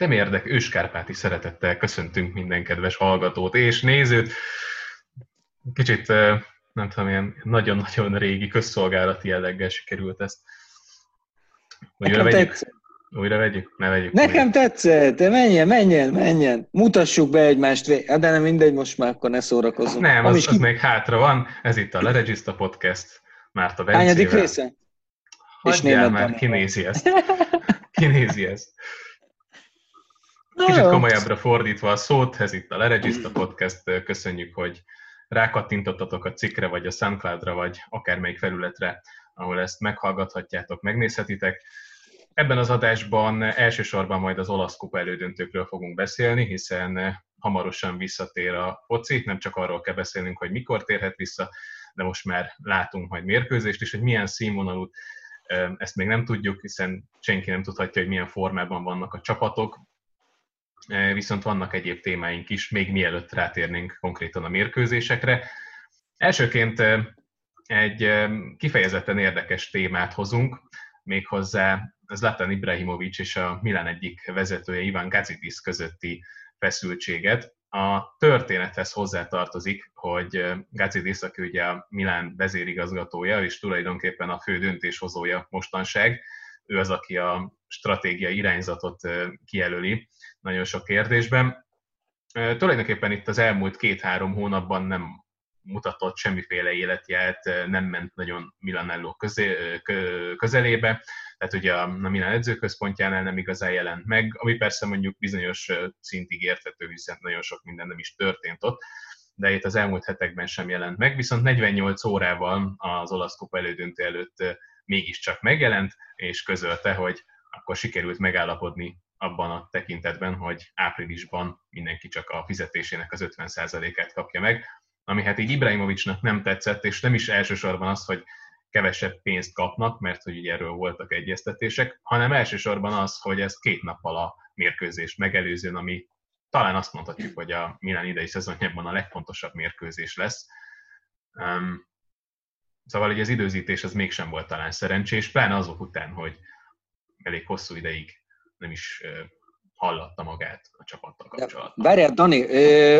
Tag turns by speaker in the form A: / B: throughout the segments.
A: Temérdek őskárpáti szeretettel köszöntünk minden kedves hallgatót és nézőt. Kicsit, nem tudom, ilyen nagyon-nagyon régi közszolgálati jelleggel sikerült ezt.
B: Újra Nekem vegyük? Tetszett.
A: Újra vegyük? Ne vegyük.
B: Nekem újra. tetszett, menjen, menjen, menjen. Mutassuk be egymást, hát de nem mindegy, most már akkor ne szórakozunk.
A: Nem, az, az ki... még hátra van, ez itt a Leregista Podcast, Márta
B: Bencével. Hányadik része?
A: Hagyjál már, kinézi ezt. Kinézi ezt. Kicsit komolyabbra fordítva a szót, ez itt a Leregista Podcast, köszönjük, hogy rákattintottatok a cikkre, vagy a Soundcloudra, vagy akármelyik felületre, ahol ezt meghallgathatjátok, megnézhetitek. Ebben az adásban elsősorban majd az olasz kupa elődöntőkről fogunk beszélni, hiszen hamarosan visszatér a foci, nem csak arról kell beszélnünk, hogy mikor térhet vissza, de most már látunk majd mérkőzést is, hogy milyen színvonalút, ezt még nem tudjuk, hiszen senki nem tudhatja, hogy milyen formában vannak a csapatok, viszont vannak egyéb témáink is, még mielőtt rátérnénk konkrétan a mérkőzésekre. Elsőként egy kifejezetten érdekes témát hozunk, méghozzá Zlatan Ibrahimovic és a Milan egyik vezetője Ivan Gazidis közötti feszültséget. A történethez hozzátartozik, hogy Gazidis, aki ugye a Milán vezérigazgatója, és tulajdonképpen a fő döntéshozója mostanság, ő az, aki a stratégiai irányzatot kijelöli nagyon sok kérdésben. Tulajdonképpen itt az elmúlt két-három hónapban nem mutatott semmiféle életjelt, nem ment nagyon Milanello közelébe, tehát ugye a Milan edzőközpontjánál nem igazán jelent meg, ami persze mondjuk bizonyos szintig érthető, hiszen nagyon sok minden nem is történt ott, de itt az elmúlt hetekben sem jelent meg, viszont 48 órával az olasz kupa elődöntő előtt mégiscsak megjelent, és közölte, hogy akkor sikerült megállapodni abban a tekintetben, hogy áprilisban mindenki csak a fizetésének az 50%-át kapja meg, ami hát így Ibrahimovicsnak nem tetszett, és nem is elsősorban az, hogy kevesebb pénzt kapnak, mert hogy ugye erről voltak egyeztetések, hanem elsősorban az, hogy ez két nappal a mérkőzést megelőzően, ami talán azt mondhatjuk, hogy a Milán idei szezonjában a legfontosabb mérkőzés lesz. Um, szóval hogy az időzítés az mégsem volt talán szerencsés, pláne azok után, hogy elég hosszú ideig nem is hallatta magát a csapattal kapcsolatban.
B: Várjál, Dani,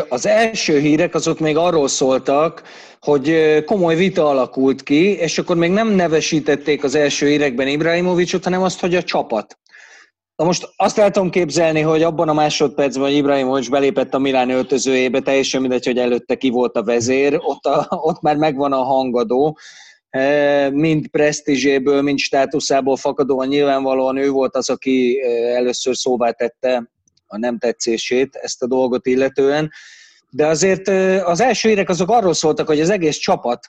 B: az első hírek azok még arról szóltak, hogy komoly vita alakult ki, és akkor még nem nevesítették az első hírekben Ibrahimovicsot, hanem azt, hogy a csapat. Na most azt el tudom képzelni, hogy abban a másodpercben, hogy Ibrahimovics belépett a Milán öltözőjébe, teljesen mindegy, hogy előtte ki volt a vezér, ott, a, ott már megvan a hangadó, mind presztízséből, mind státuszából fakadóan nyilvánvalóan ő volt az, aki először szóvá tette a nem tetszését ezt a dolgot illetően. De azért az első érek azok arról szóltak, hogy az egész csapat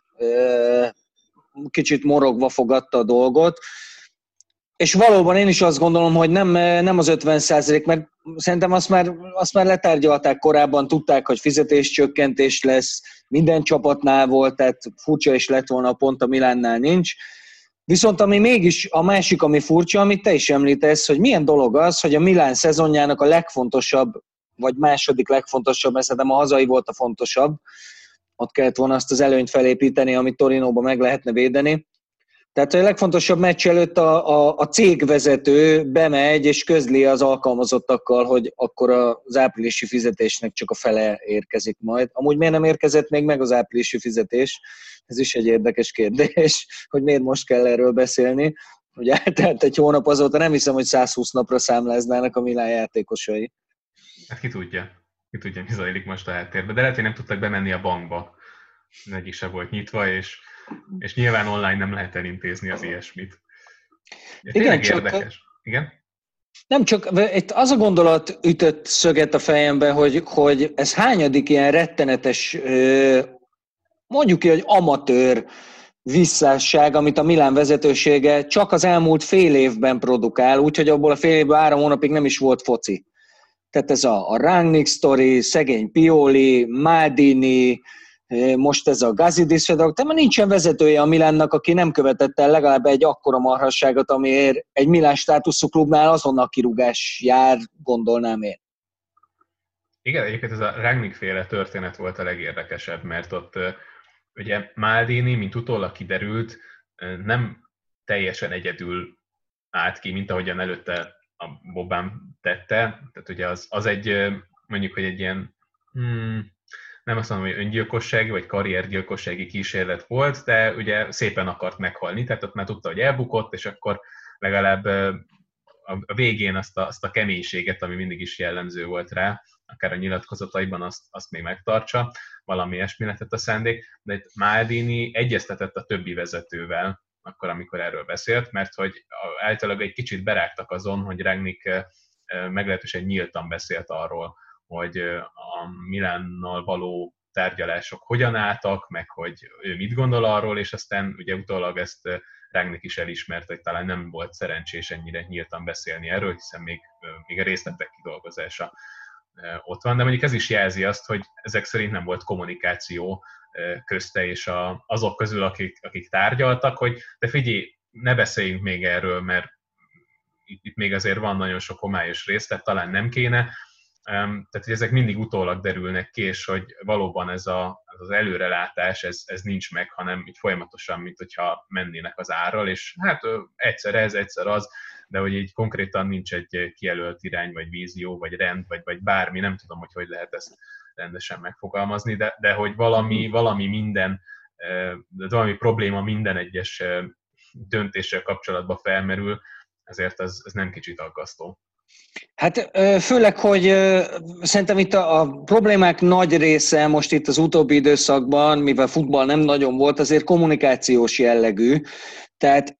B: kicsit morogva fogadta a dolgot, és valóban én is azt gondolom, hogy nem, nem az 50 százalék, mert szerintem azt már, azt már letárgyalták korábban, tudták, hogy fizetéscsökkentés lesz, minden csapatnál volt, tehát furcsa is lett volna, pont a Milánnál nincs. Viszont ami mégis a másik, ami furcsa, amit te is említesz, hogy milyen dolog az, hogy a Milán szezonjának a legfontosabb, vagy második legfontosabb, mert szerintem a hazai volt a fontosabb, ott kellett volna azt az előnyt felépíteni, amit Torinóba meg lehetne védeni, tehát a legfontosabb meccs előtt a, a, a cégvezető bemegy és közli az alkalmazottakkal, hogy akkor az áprilisi fizetésnek csak a fele érkezik majd. Amúgy miért nem érkezett még meg az áprilisi fizetés? Ez is egy érdekes kérdés, hogy miért most kell erről beszélni. Ugye eltelt egy hónap azóta, nem hiszem, hogy 120 napra számláznának a Milán játékosai.
A: Hát ki tudja, ki tudja, mi zajlik most a háttérben. De lehet, hogy nem tudtak bemenni a bankba. Egyik se volt nyitva, és és nyilván online nem lehet elintézni az ilyesmit. Ez Igen, csak, érdekes. Igen?
B: Nem csak, itt az a gondolat ütött szöget a fejembe, hogy, hogy ez hányadik ilyen rettenetes, mondjuk ki, hogy amatőr visszásság, amit a Milán vezetősége csak az elmúlt fél évben produkál, úgyhogy abból a fél évben három hónapig nem is volt foci. Tehát ez a, a Rangnick story, szegény Pioli, Maldini, most ez a Gazidis dolog, de nincsen vezetője a Milánnak, aki nem követett el legalább egy akkora marhasságot, amiért egy Milán státuszú klubnál azonnal kirúgás jár, gondolnám én.
A: Igen, egyébként ez a Rangnick féle történet volt a legérdekesebb, mert ott ugye Maldini, mint utólag kiderült, nem teljesen egyedül állt ki, mint ahogyan előtte a Bobán tette, tehát ugye az, az egy, mondjuk, hogy egy ilyen, hmm, nem azt mondom, hogy öngyilkossági vagy karriergyilkossági kísérlet volt, de ugye szépen akart meghalni, tehát ott már tudta, hogy elbukott, és akkor legalább a végén azt a, azt a keménységet, ami mindig is jellemző volt rá, akár a nyilatkozataiban azt, azt még megtartsa, valami ilyesmi lett a szándék, de itt Maldini egyeztetett a többi vezetővel, akkor, amikor erről beszélt, mert hogy általában egy kicsit berágtak azon, hogy Ragnik meglehetősen nyíltan beszélt arról, hogy a Milánnal való tárgyalások hogyan álltak, meg hogy ő mit gondol arról, és aztán ugye utólag ezt Ragnik is elismert, hogy talán nem volt szerencsés ennyire nyíltan beszélni erről, hiszen még, még a részletek kidolgozása ott van, de mondjuk ez is jelzi azt, hogy ezek szerint nem volt kommunikáció közte és a, azok közül, akik, akik tárgyaltak, hogy de figyelj, ne beszéljünk még erről, mert itt, itt még azért van nagyon sok homályos részlet, talán nem kéne, tehát, hogy ezek mindig utólag derülnek ki, és hogy valóban ez, a, az előrelátás, ez, ez nincs meg, hanem így folyamatosan, mint hogyha mennének az árral, és hát egyszer ez, egyszer az, de hogy így konkrétan nincs egy kijelölt irány, vagy vízió, vagy rend, vagy, vagy bármi, nem tudom, hogy hogy lehet ezt rendesen megfogalmazni, de, de hogy valami, valami minden, de valami probléma minden egyes döntéssel kapcsolatban felmerül, ezért ez, ez nem kicsit aggasztó.
B: Hát főleg, hogy szerintem itt a, a problémák nagy része most itt az utóbbi időszakban, mivel futball nem nagyon volt, azért kommunikációs jellegű. Tehát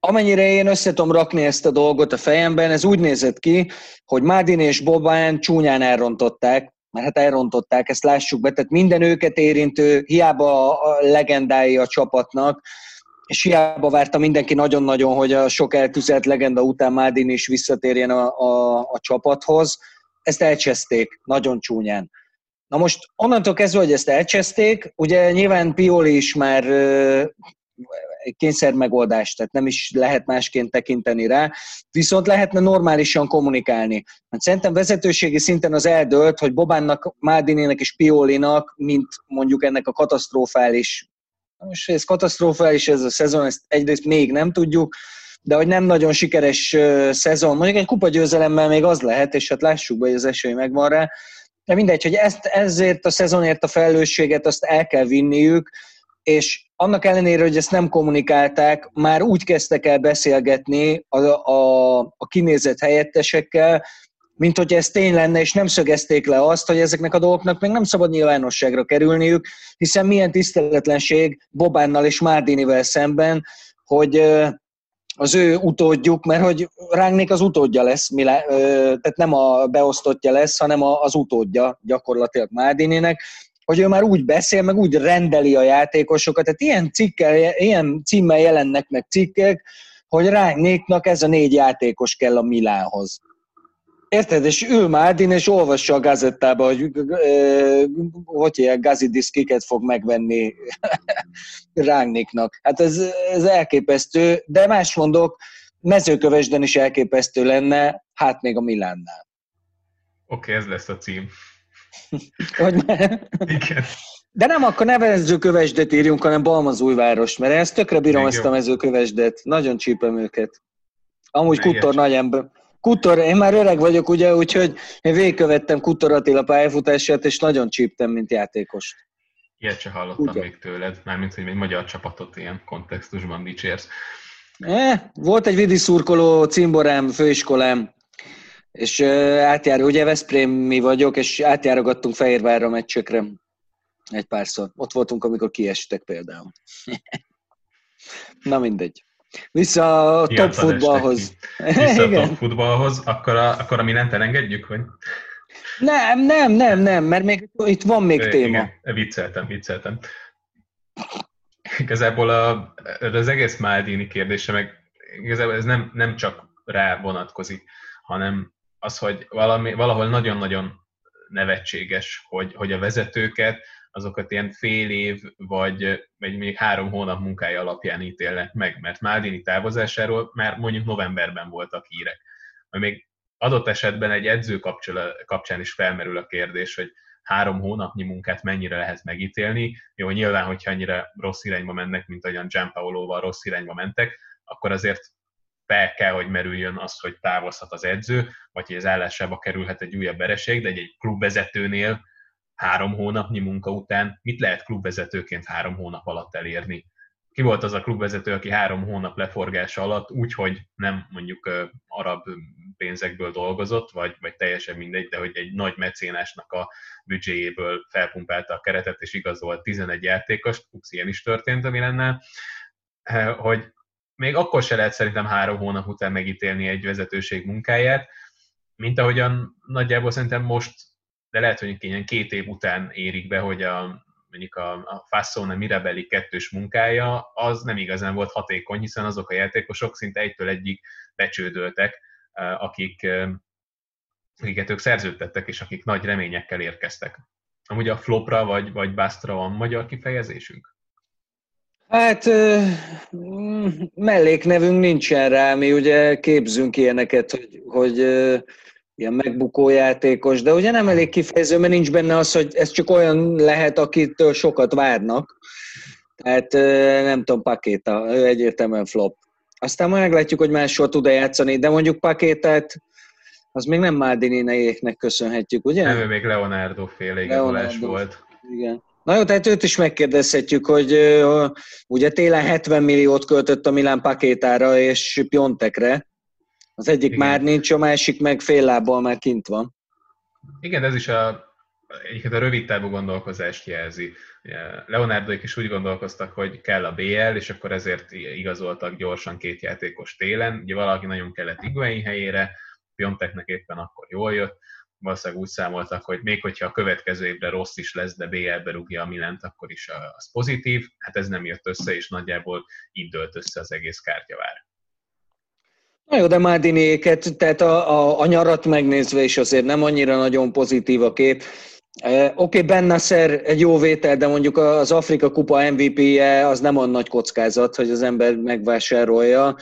B: amennyire én össze rakni ezt a dolgot a fejemben, ez úgy nézett ki, hogy Mádin és Bobán csúnyán elrontották, mert hát elrontották, ezt lássuk be, tehát minden őket érintő, hiába a legendái a csapatnak, és hiába várta mindenki nagyon-nagyon, hogy a sok eltűzelt legenda után Mádin is visszatérjen a, a, a csapathoz. Ezt elcseszték, nagyon csúnyán. Na most onnantól kezdve, hogy ezt elcseszték, ugye nyilván Pioli is már kényszer megoldás, tehát nem is lehet másként tekinteni rá, viszont lehetne normálisan kommunikálni. Hát szerintem vezetőségi szinten az eldőlt, hogy Bobánnak, Mádinének és Piolinak, mint mondjuk ennek a katasztrofális most ez katasztrofális ez a szezon, ezt egyrészt még nem tudjuk, de hogy nem nagyon sikeres szezon, mondjuk egy kupa győzelemmel még az lehet, és hát lássuk be, hogy az esély megvan rá, de mindegy, hogy ezt, ezért a szezonért a felelősséget azt el kell vinniük, és annak ellenére, hogy ezt nem kommunikálták, már úgy kezdtek el beszélgetni a, a, a kinézett helyettesekkel, mint hogy ez tény lenne, és nem szögezték le azt, hogy ezeknek a dolgoknak még nem szabad nyilvánosságra kerülniük, hiszen milyen tiszteletlenség Bobánnal és Márdinivel szemben, hogy az ő utódjuk, mert hogy Rángnék az utódja lesz, tehát nem a beosztottja lesz, hanem az utódja gyakorlatilag Márdininek, hogy ő már úgy beszél, meg úgy rendeli a játékosokat, tehát ilyen, cikkel, ilyen címmel jelennek meg cikkek, hogy Rángnéknak ez a négy játékos kell a Milánhoz. Érted? És ül Márdin, és olvassa a gazettába, hogy hogy ilyen gazidis kiket fog megvenni Rángniknak. Hát ez, ez elképesztő, de más mondok, mezőkövesden is elképesztő lenne, hát még a Milánnál.
A: Oké, okay, ez lesz a cím.
B: hogy Igen. De nem akkor ne mezőkövesdet írjunk, hanem Balmazújváros, mert ezt tökre bírom Még ezt jó. a mezőkövesdet. Nagyon csípem őket. Amúgy Kutor nagy ember. Kutor, én már öreg vagyok, ugye, úgyhogy én végigkövettem Kutor Attila pályafutását, és nagyon csíptem, mint játékos.
A: Ilyet se hallottam ugye? még tőled, mármint, hogy egy magyar csapatot ilyen kontextusban dicsérsz.
B: Eh, volt egy vidi szurkoló cimborám, főiskolám, és uh, átjár, ugye Veszprémi vagyok, és átjárogattunk Fehérvárra meccsekre egy párszor. Ott voltunk, amikor kiestek például. Na mindegy. Vissza a top futballhoz.
A: Vissza a top futballhoz, akkor a, akkor a Milent elengedjük, vagy?
B: Nem, nem, nem, nem, mert még itt van még é, téma.
A: Igen, vicceltem, vicceltem. Igazából a, az egész Maldini kérdése, meg igazából ez nem, nem csak rá vonatkozik, hanem az, hogy valami, valahol nagyon-nagyon nevetséges, hogy, hogy a vezetőket azokat ilyen fél év, vagy, vagy még három hónap munkája alapján ítélnek meg, mert Maldini távozásáról már mondjuk novemberben voltak hírek. Még adott esetben egy edző kapcsán is felmerül a kérdés, hogy három hónapnyi munkát mennyire lehet megítélni. Jó, nyilván, hogyha annyira rossz irányba mennek, mint ahogyan Gianpaolo-val rossz irányba mentek, akkor azért fel kell, hogy merüljön az, hogy távozhat az edző, vagy hogy az állásába kerülhet egy újabb vereség, de egy klubvezetőnél három hónapnyi munka után mit lehet klubvezetőként három hónap alatt elérni? Ki volt az a klubvezető, aki három hónap leforgása alatt úgy, hogy nem mondjuk arab pénzekből dolgozott, vagy, vagy teljesen mindegy, de hogy egy nagy mecénásnak a büdzséjéből felpumpálta a keretet, és igazolt 11 játékos, ups, ilyen is történt a Milennel, hogy még akkor se lehet szerintem három hónap után megítélni egy vezetőség munkáját, mint ahogyan nagyjából szerintem most, de lehet, hogy ilyen két év után érik be, hogy a, mondjuk a, a Fassone Mirabelli kettős munkája, az nem igazán volt hatékony, hiszen azok a játékosok szinte egytől egyig becsődöltek, akik, akiket ők szerződtettek, és akik nagy reményekkel érkeztek. Amúgy a flopra vagy, vagy bastra van magyar kifejezésünk?
B: Hát melléknevünk nincsen rá, mi ugye képzünk ilyeneket, hogy, hogy ilyen megbukó játékos, de ugye nem elég kifejező, mert nincs benne az, hogy ez csak olyan lehet, akitől sokat várnak. Tehát nem tudom, Pakéta, ő egyértelműen flop. Aztán majd meglátjuk, hogy máshol tud-e játszani, de mondjuk Pakétát az még nem Mádini köszönhetjük, ugye?
A: Nem, ő még Leonardo féle igazolás volt.
B: Igen. Na jó, tehát őt is megkérdezhetjük, hogy uh, ugye télen 70 milliót költött a Milán pakétára és Piontekre. Az egyik Igen. már nincs, a másik meg fél lábbal már kint van.
A: Igen, ez is a, egyiket a rövid távú gondolkozást jelzi. Leonardoik is úgy gondolkoztak, hogy kell a BL, és akkor ezért igazoltak gyorsan két játékos télen. Ugye valaki nagyon kellett Iguain helyére, Pionteknek éppen akkor jól jött, valószínűleg úgy számoltak, hogy még hogyha a következő évre rossz is lesz, de BL-be rúgja a Milent, akkor is az pozitív. Hát ez nem jött össze, és nagyjából így dölt össze az egész kártyavár.
B: Na jó, de Márdinéket, tehát a, a, a nyarat megnézve is azért nem annyira nagyon pozitív a kép. E, Oké, okay, Bennasser egy jó vétel, de mondjuk az Afrika Kupa MVP-je az nem olyan nagy kockázat, hogy az ember megvásárolja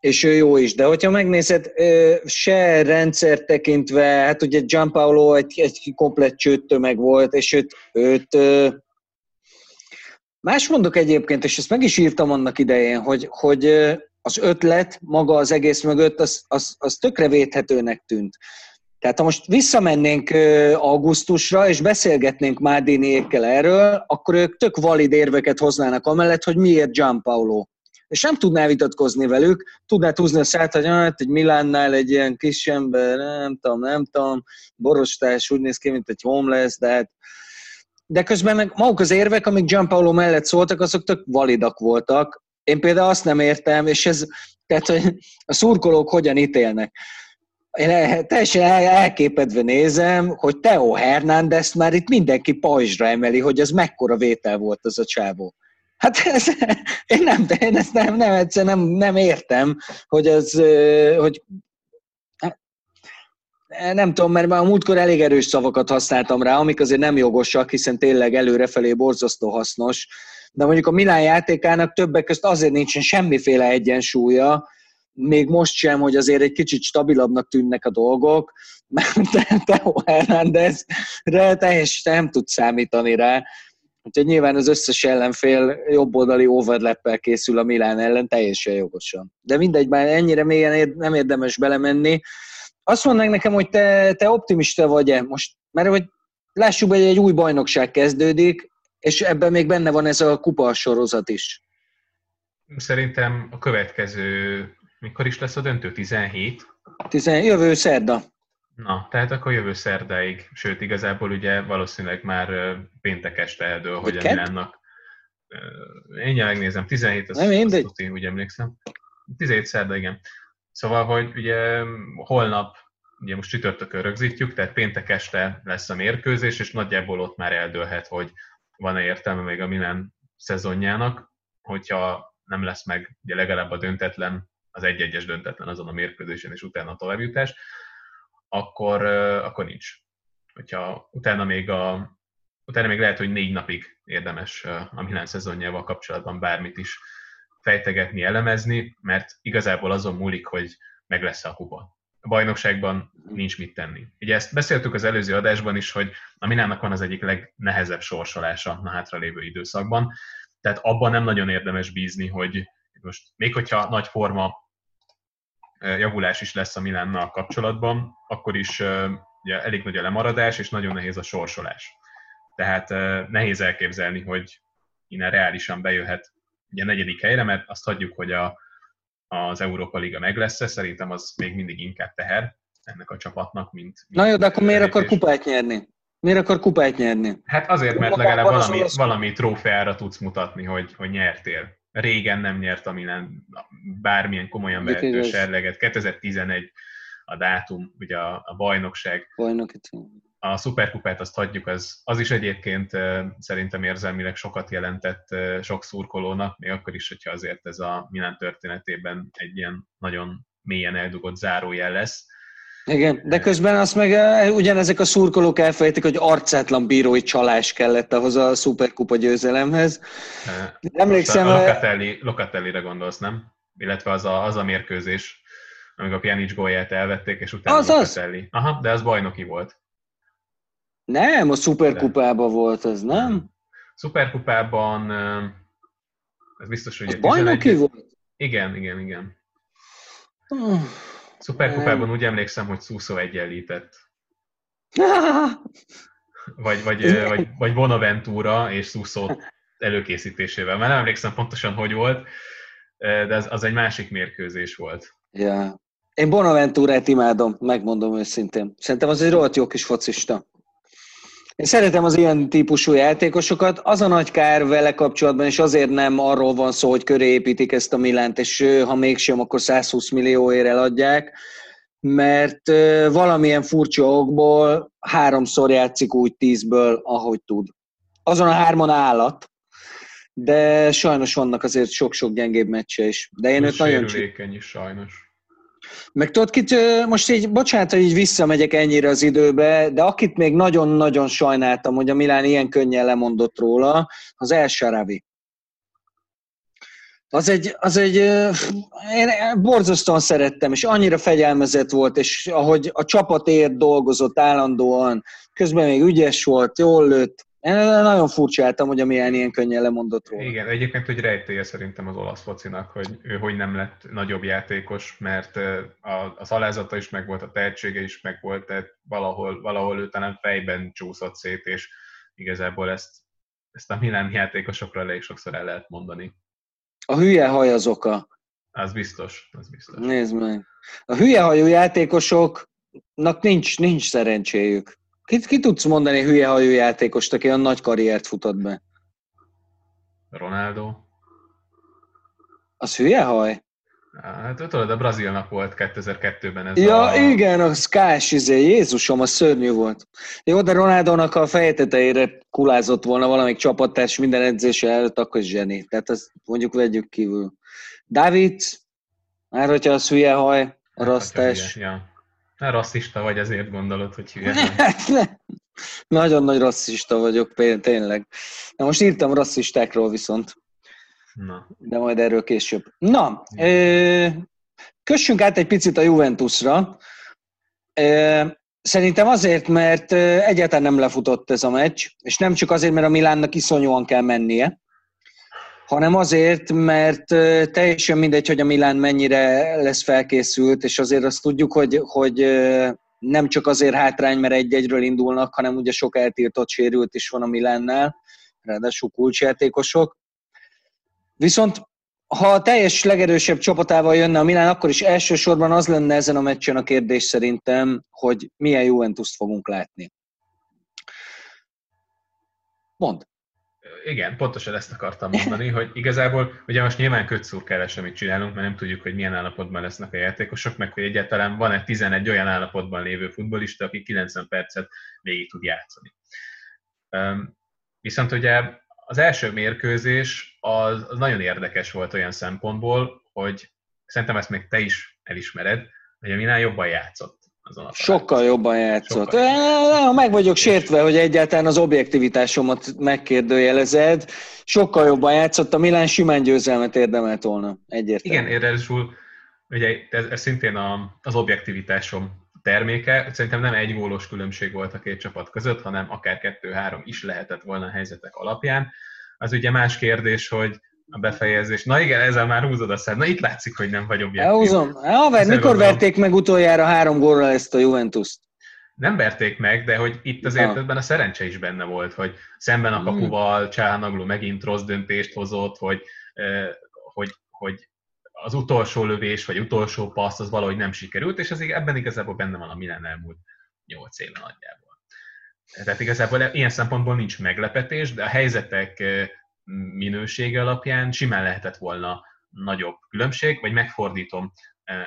B: és ő jó is. De hogyha megnézed, se rendszer tekintve, hát ugye Gianpaolo egy, egy komplett csőttömeg volt, és őt, őt más mondok egyébként, és ezt meg is írtam annak idején, hogy, hogy az ötlet maga az egész mögött, az, az, az tökre védhetőnek tűnt. Tehát ha most visszamennénk augusztusra, és beszélgetnénk Mádiniékkel erről, akkor ők tök valid érveket hoznának amellett, hogy miért Gianpaolo és nem tudná vitatkozni velük, tudná húzni a szát, hogy hát egy Milánnál egy ilyen kis ember, nem tudom, nem tudom, borostás úgy néz ki, mint egy homeless, de hát de közben meg maguk az érvek, amik Gianpaolo mellett szóltak, azok tök validak voltak. Én például azt nem értem, és ez, tehát, hogy a szurkolók hogyan ítélnek. Én teljesen elképedve nézem, hogy Teo Hernández már itt mindenki pajzsra emeli, hogy ez mekkora vétel volt az a csávó. Hát ez, én nem, én ezt nem, nem, egyszer nem, nem értem, hogy az, hogy hát, nem tudom, mert már a múltkor elég erős szavakat használtam rá, amik azért nem jogosak, hiszen tényleg előrefelé borzasztó hasznos. De mondjuk a Milán játékának többek között azért nincsen semmiféle egyensúlya, még most sem, hogy azért egy kicsit stabilabbnak tűnnek a dolgok, mert Teo Hernándezre teljesen nem tud számítani rá. Úgyhogy nyilván az összes ellenfél jobboldali overlappel készül a Milán ellen, teljesen jogosan. De mindegy, már ennyire mélyen nem érdemes belemenni. Azt mondanak nekem, hogy te, te optimista vagy-e most, mert hogy lássuk, hogy egy új bajnokság kezdődik, és ebben még benne van ez a kupa sorozat is.
A: Szerintem a következő, mikor is lesz a döntő? 17?
B: 17 jövő szerda.
A: Na, tehát akkor jövő szerdáig, sőt igazából ugye valószínűleg már péntek este eldől, hogy a Milánnak. Én megnézem, 17, az, Nem, azt tuti, úgy emlékszem. 17 szerda, igen. Szóval, hogy ugye holnap, ugye most csütörtökön rögzítjük, tehát péntek este lesz a mérkőzés, és nagyjából ott már eldőlhet, hogy van-e értelme még a Milán szezonjának, hogyha nem lesz meg ugye legalább a döntetlen, az egy-egyes döntetlen azon a mérkőzésen, és utána a továbbjutás akkor, akkor nincs. Hogyha utána még, a, utána még lehet, hogy négy napig érdemes a Milán szezonjával kapcsolatban bármit is fejtegetni, elemezni, mert igazából azon múlik, hogy meg lesz a kupa. A bajnokságban nincs mit tenni. Ugye ezt beszéltük az előző adásban is, hogy a Milánnak van az egyik legnehezebb sorsolása a hátralévő időszakban, tehát abban nem nagyon érdemes bízni, hogy most még hogyha nagy forma javulás is lesz a Milánnal kapcsolatban, akkor is ugye, elég nagy a lemaradás, és nagyon nehéz a sorsolás. Tehát nehéz elképzelni, hogy innen reálisan bejöhet ugye a negyedik helyre, mert azt hagyjuk, hogy a, az Európa Liga meg lesz szerintem az még mindig inkább teher ennek a csapatnak, mint... mint
B: Na jó, de akkor miért akar kupát nyerni? Miért akar kupát nyerni?
A: Hát azért, mert legalább valami, valami trófeára tudsz mutatni, hogy, hogy nyertél. Régen nem nyert a Milan bármilyen komolyan vehető serleget. 2011 a dátum, ugye a, a bajnokság.
B: Bajnoki
A: a szuperkupát azt hagyjuk, az, az is egyébként szerintem érzelmileg sokat jelentett sok szurkolónak, még akkor is, hogyha azért ez a Milan történetében egy ilyen nagyon mélyen eldugott zárójel lesz.
B: Igen, de közben azt meg ugyanezek a szurkolók elfejtik, hogy arcátlan bírói csalás kellett ahhoz a szuperkupa győzelemhez.
A: Emlékszem... A Locatelli, Locatelli-re gondolsz, nem? Illetve az a, az a mérkőzés, amikor a Pjanic gólját elvették, és utána az Locatelli. Az. Aha, de az bajnoki volt.
B: Nem, a szuperkupában volt az, nem?
A: Szuperkupában, ez biztos, hogy...
B: Az bajnoki volt?
A: Igen, igen, igen. Uh, Szuperkupában úgy emlékszem, hogy Szúszó egyenlített. Vagy, vagy, vagy, vagy Bonaventura és Szúszó előkészítésével. Már nem emlékszem pontosan, hogy volt, de az, az egy másik mérkőzés volt.
B: Ja. Én Bonaventurát imádom, megmondom őszintén. Szerintem az egy rohadt jó kis focista. Én szeretem az ilyen típusú játékosokat. Az a nagy kár vele kapcsolatban, és azért nem arról van szó, hogy köré építik ezt a Milánt, és ha mégsem, akkor 120 millióért eladják, mert valamilyen furcsa okból háromszor játszik úgy tízből, ahogy tud. Azon a hárman állat, de sajnos vannak azért sok-sok gyengébb meccse is. De én őt nagyon...
A: is sajnos.
B: Meg tudod, kit, most így, bocsánat, hogy így visszamegyek ennyire az időbe, de akit még nagyon-nagyon sajnáltam, hogy a Milán ilyen könnyen lemondott róla, az El Sharavi. Az egy, az egy, én borzasztóan szerettem, és annyira fegyelmezett volt, és ahogy a csapatért dolgozott állandóan, közben még ügyes volt, jól lőtt, én nagyon furcsáltam, hogy a milyen ilyen könnyen lemondott róla.
A: Igen, egyébként hogy rejtélye szerintem az olasz focinak, hogy ő hogy nem lett nagyobb játékos, mert az alázata is megvolt, a tehetsége is megvolt, tehát valahol, valahol ő talán fejben csúszott szét, és igazából ezt, ezt a Milán játékosokra elég sokszor el lehet mondani.
B: A hülye haj az oka.
A: Az biztos, az biztos.
B: Nézd meg. A hülye hajú játékosoknak nincs, nincs szerencséjük. Ki, ki tudsz mondani hülye hajú játékost, aki olyan nagy karriert futott be?
A: Ronaldo.
B: Az hülye haj?
A: Hát tudod, a Brazilnak volt 2002-ben ez
B: ja,
A: a...
B: igen, a Skás, izé, Jézusom, a szörnyű volt. Jó, de Ronaldónak a feje tetejére kulázott volna valamelyik csapattárs minden edzése előtt, akkor zseni. Tehát azt mondjuk vegyük kívül. David, már hogyha az hülye haj, a hát, rasztás.
A: Ja. Na, rasszista vagy, ezért gondolod, hogy hülye
B: Nagyon nagy rasszista vagyok, tényleg. Na most írtam rasszistákról viszont. Na. De majd erről később. Na, ö, kössünk át egy picit a Juventusra. Ö, szerintem azért, mert egyáltalán nem lefutott ez a meccs, és nem csak azért, mert a Milánnak iszonyúan kell mennie, hanem azért, mert teljesen mindegy, hogy a Milán mennyire lesz felkészült, és azért azt tudjuk, hogy, hogy nem csak azért hátrány, mert egy-egyről indulnak, hanem ugye sok eltiltott sérült is van a Milánnál, ráadásul kulcsjátékosok. Viszont ha a teljes legerősebb csapatával jönne a Milán, akkor is elsősorban az lenne ezen a meccsen a kérdés szerintem, hogy milyen Juventus-t fogunk látni. Mond
A: igen, pontosan ezt akartam mondani, hogy igazából ugye most nyilván kötszurkálás, amit csinálunk, mert nem tudjuk, hogy milyen állapotban lesznek a játékosok, meg hogy egyáltalán van-e 11 olyan állapotban lévő futbolista, aki 90 percet végig tud játszani. Viszont ugye az első mérkőzés az, az nagyon érdekes volt olyan szempontból, hogy szerintem ezt még te is elismered, hogy a Milán jobban játszott
B: azon a Sokkal jobban játszott. Sokkal. Meg vagyok sértve, hogy egyáltalán az objektivitásomat megkérdőjelezed. Sokkal jobban játszott, a Milán simán győzelmet érdemelt volna. Egyértelműen.
A: Igen, érdekel, ugye ez, ez szintén a, az objektivitásom terméke. Szerintem nem egy gólos különbség volt a két csapat között, hanem akár kettő-három is lehetett volna a helyzetek alapján. Az ugye más kérdés, hogy a befejezés. Na igen, ezzel már húzod a szem. Na itt látszik, hogy nem vagy objektív.
B: Elhúzom. Haver, mikor verték meg utoljára három gólra ezt a Juventus-t?
A: Nem verték meg, de hogy itt azért ha. ebben a szerencse is benne volt, hogy szemben a hmm. kapuval Csáhanaglu megint rossz döntést hozott, hogy, hogy, hogy az utolsó lövés, vagy utolsó passz, az valahogy nem sikerült, és ez ebben igazából benne van a Milan elmúlt nyolc éve nagyjából. Tehát igazából ilyen szempontból nincs meglepetés, de a helyzetek minősége alapján simán lehetett volna nagyobb különbség, vagy megfordítom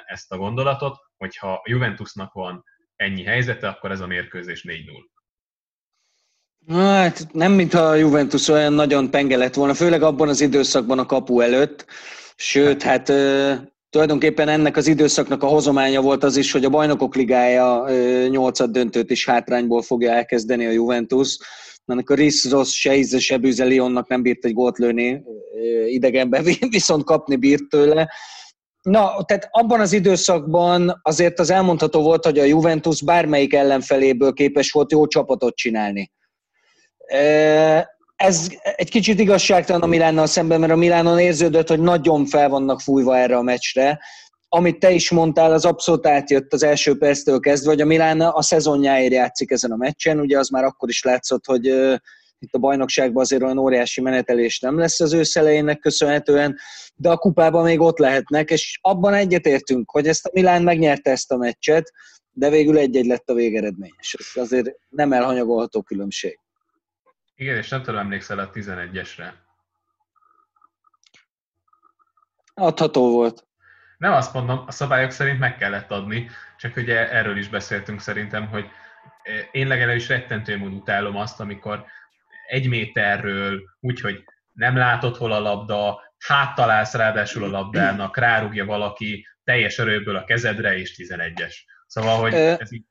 A: ezt a gondolatot, hogyha a Juventusnak van ennyi helyzete, akkor ez a mérkőzés
B: 4-0. Hát nem, mintha a Juventus olyan nagyon penge lett volna, főleg abban az időszakban a kapu előtt. Sőt, hát tulajdonképpen ennek az időszaknak a hozománya volt az is, hogy a bajnokok ligája nyolcad döntőt is hátrányból fogja elkezdeni a Juventus. Ennek a Risz Ross se íze, se bűze Lyonnak nem bírt egy gólt lőni idegenbe, viszont kapni bírt tőle. Na, tehát abban az időszakban azért az elmondható volt, hogy a Juventus bármelyik ellenfeléből képes volt jó csapatot csinálni. Ez egy kicsit igazságtalan a Milánnal szemben, mert a Milánon érződött, hogy nagyon fel vannak fújva erre a meccsre. Amit te is mondtál, az abszolút átjött az első perctől kezdve, hogy a Milán a szezonjáért játszik ezen a meccsen. Ugye az már akkor is látszott, hogy itt a bajnokságban azért olyan óriási menetelés nem lesz az őszelejének köszönhetően, de a kupában még ott lehetnek, és abban egyetértünk, hogy ezt a Milán megnyerte ezt a meccset, de végül egy-egy lett a végeredmény, és ez azért nem elhanyagolható különbség.
A: Igen, és nem tudom, emlékszel a 11-esre.
B: Adható volt.
A: Nem azt mondom, a szabályok szerint meg kellett adni, csak ugye erről is beszéltünk szerintem, hogy én legalábbis rettentő mód utálom azt, amikor egy méterről, úgyhogy nem látod, hol a labda, háttalálsz ráadásul a labdának, rárugja valaki teljes erőből a kezedre, és 11-es. Szóval, hogy ez így...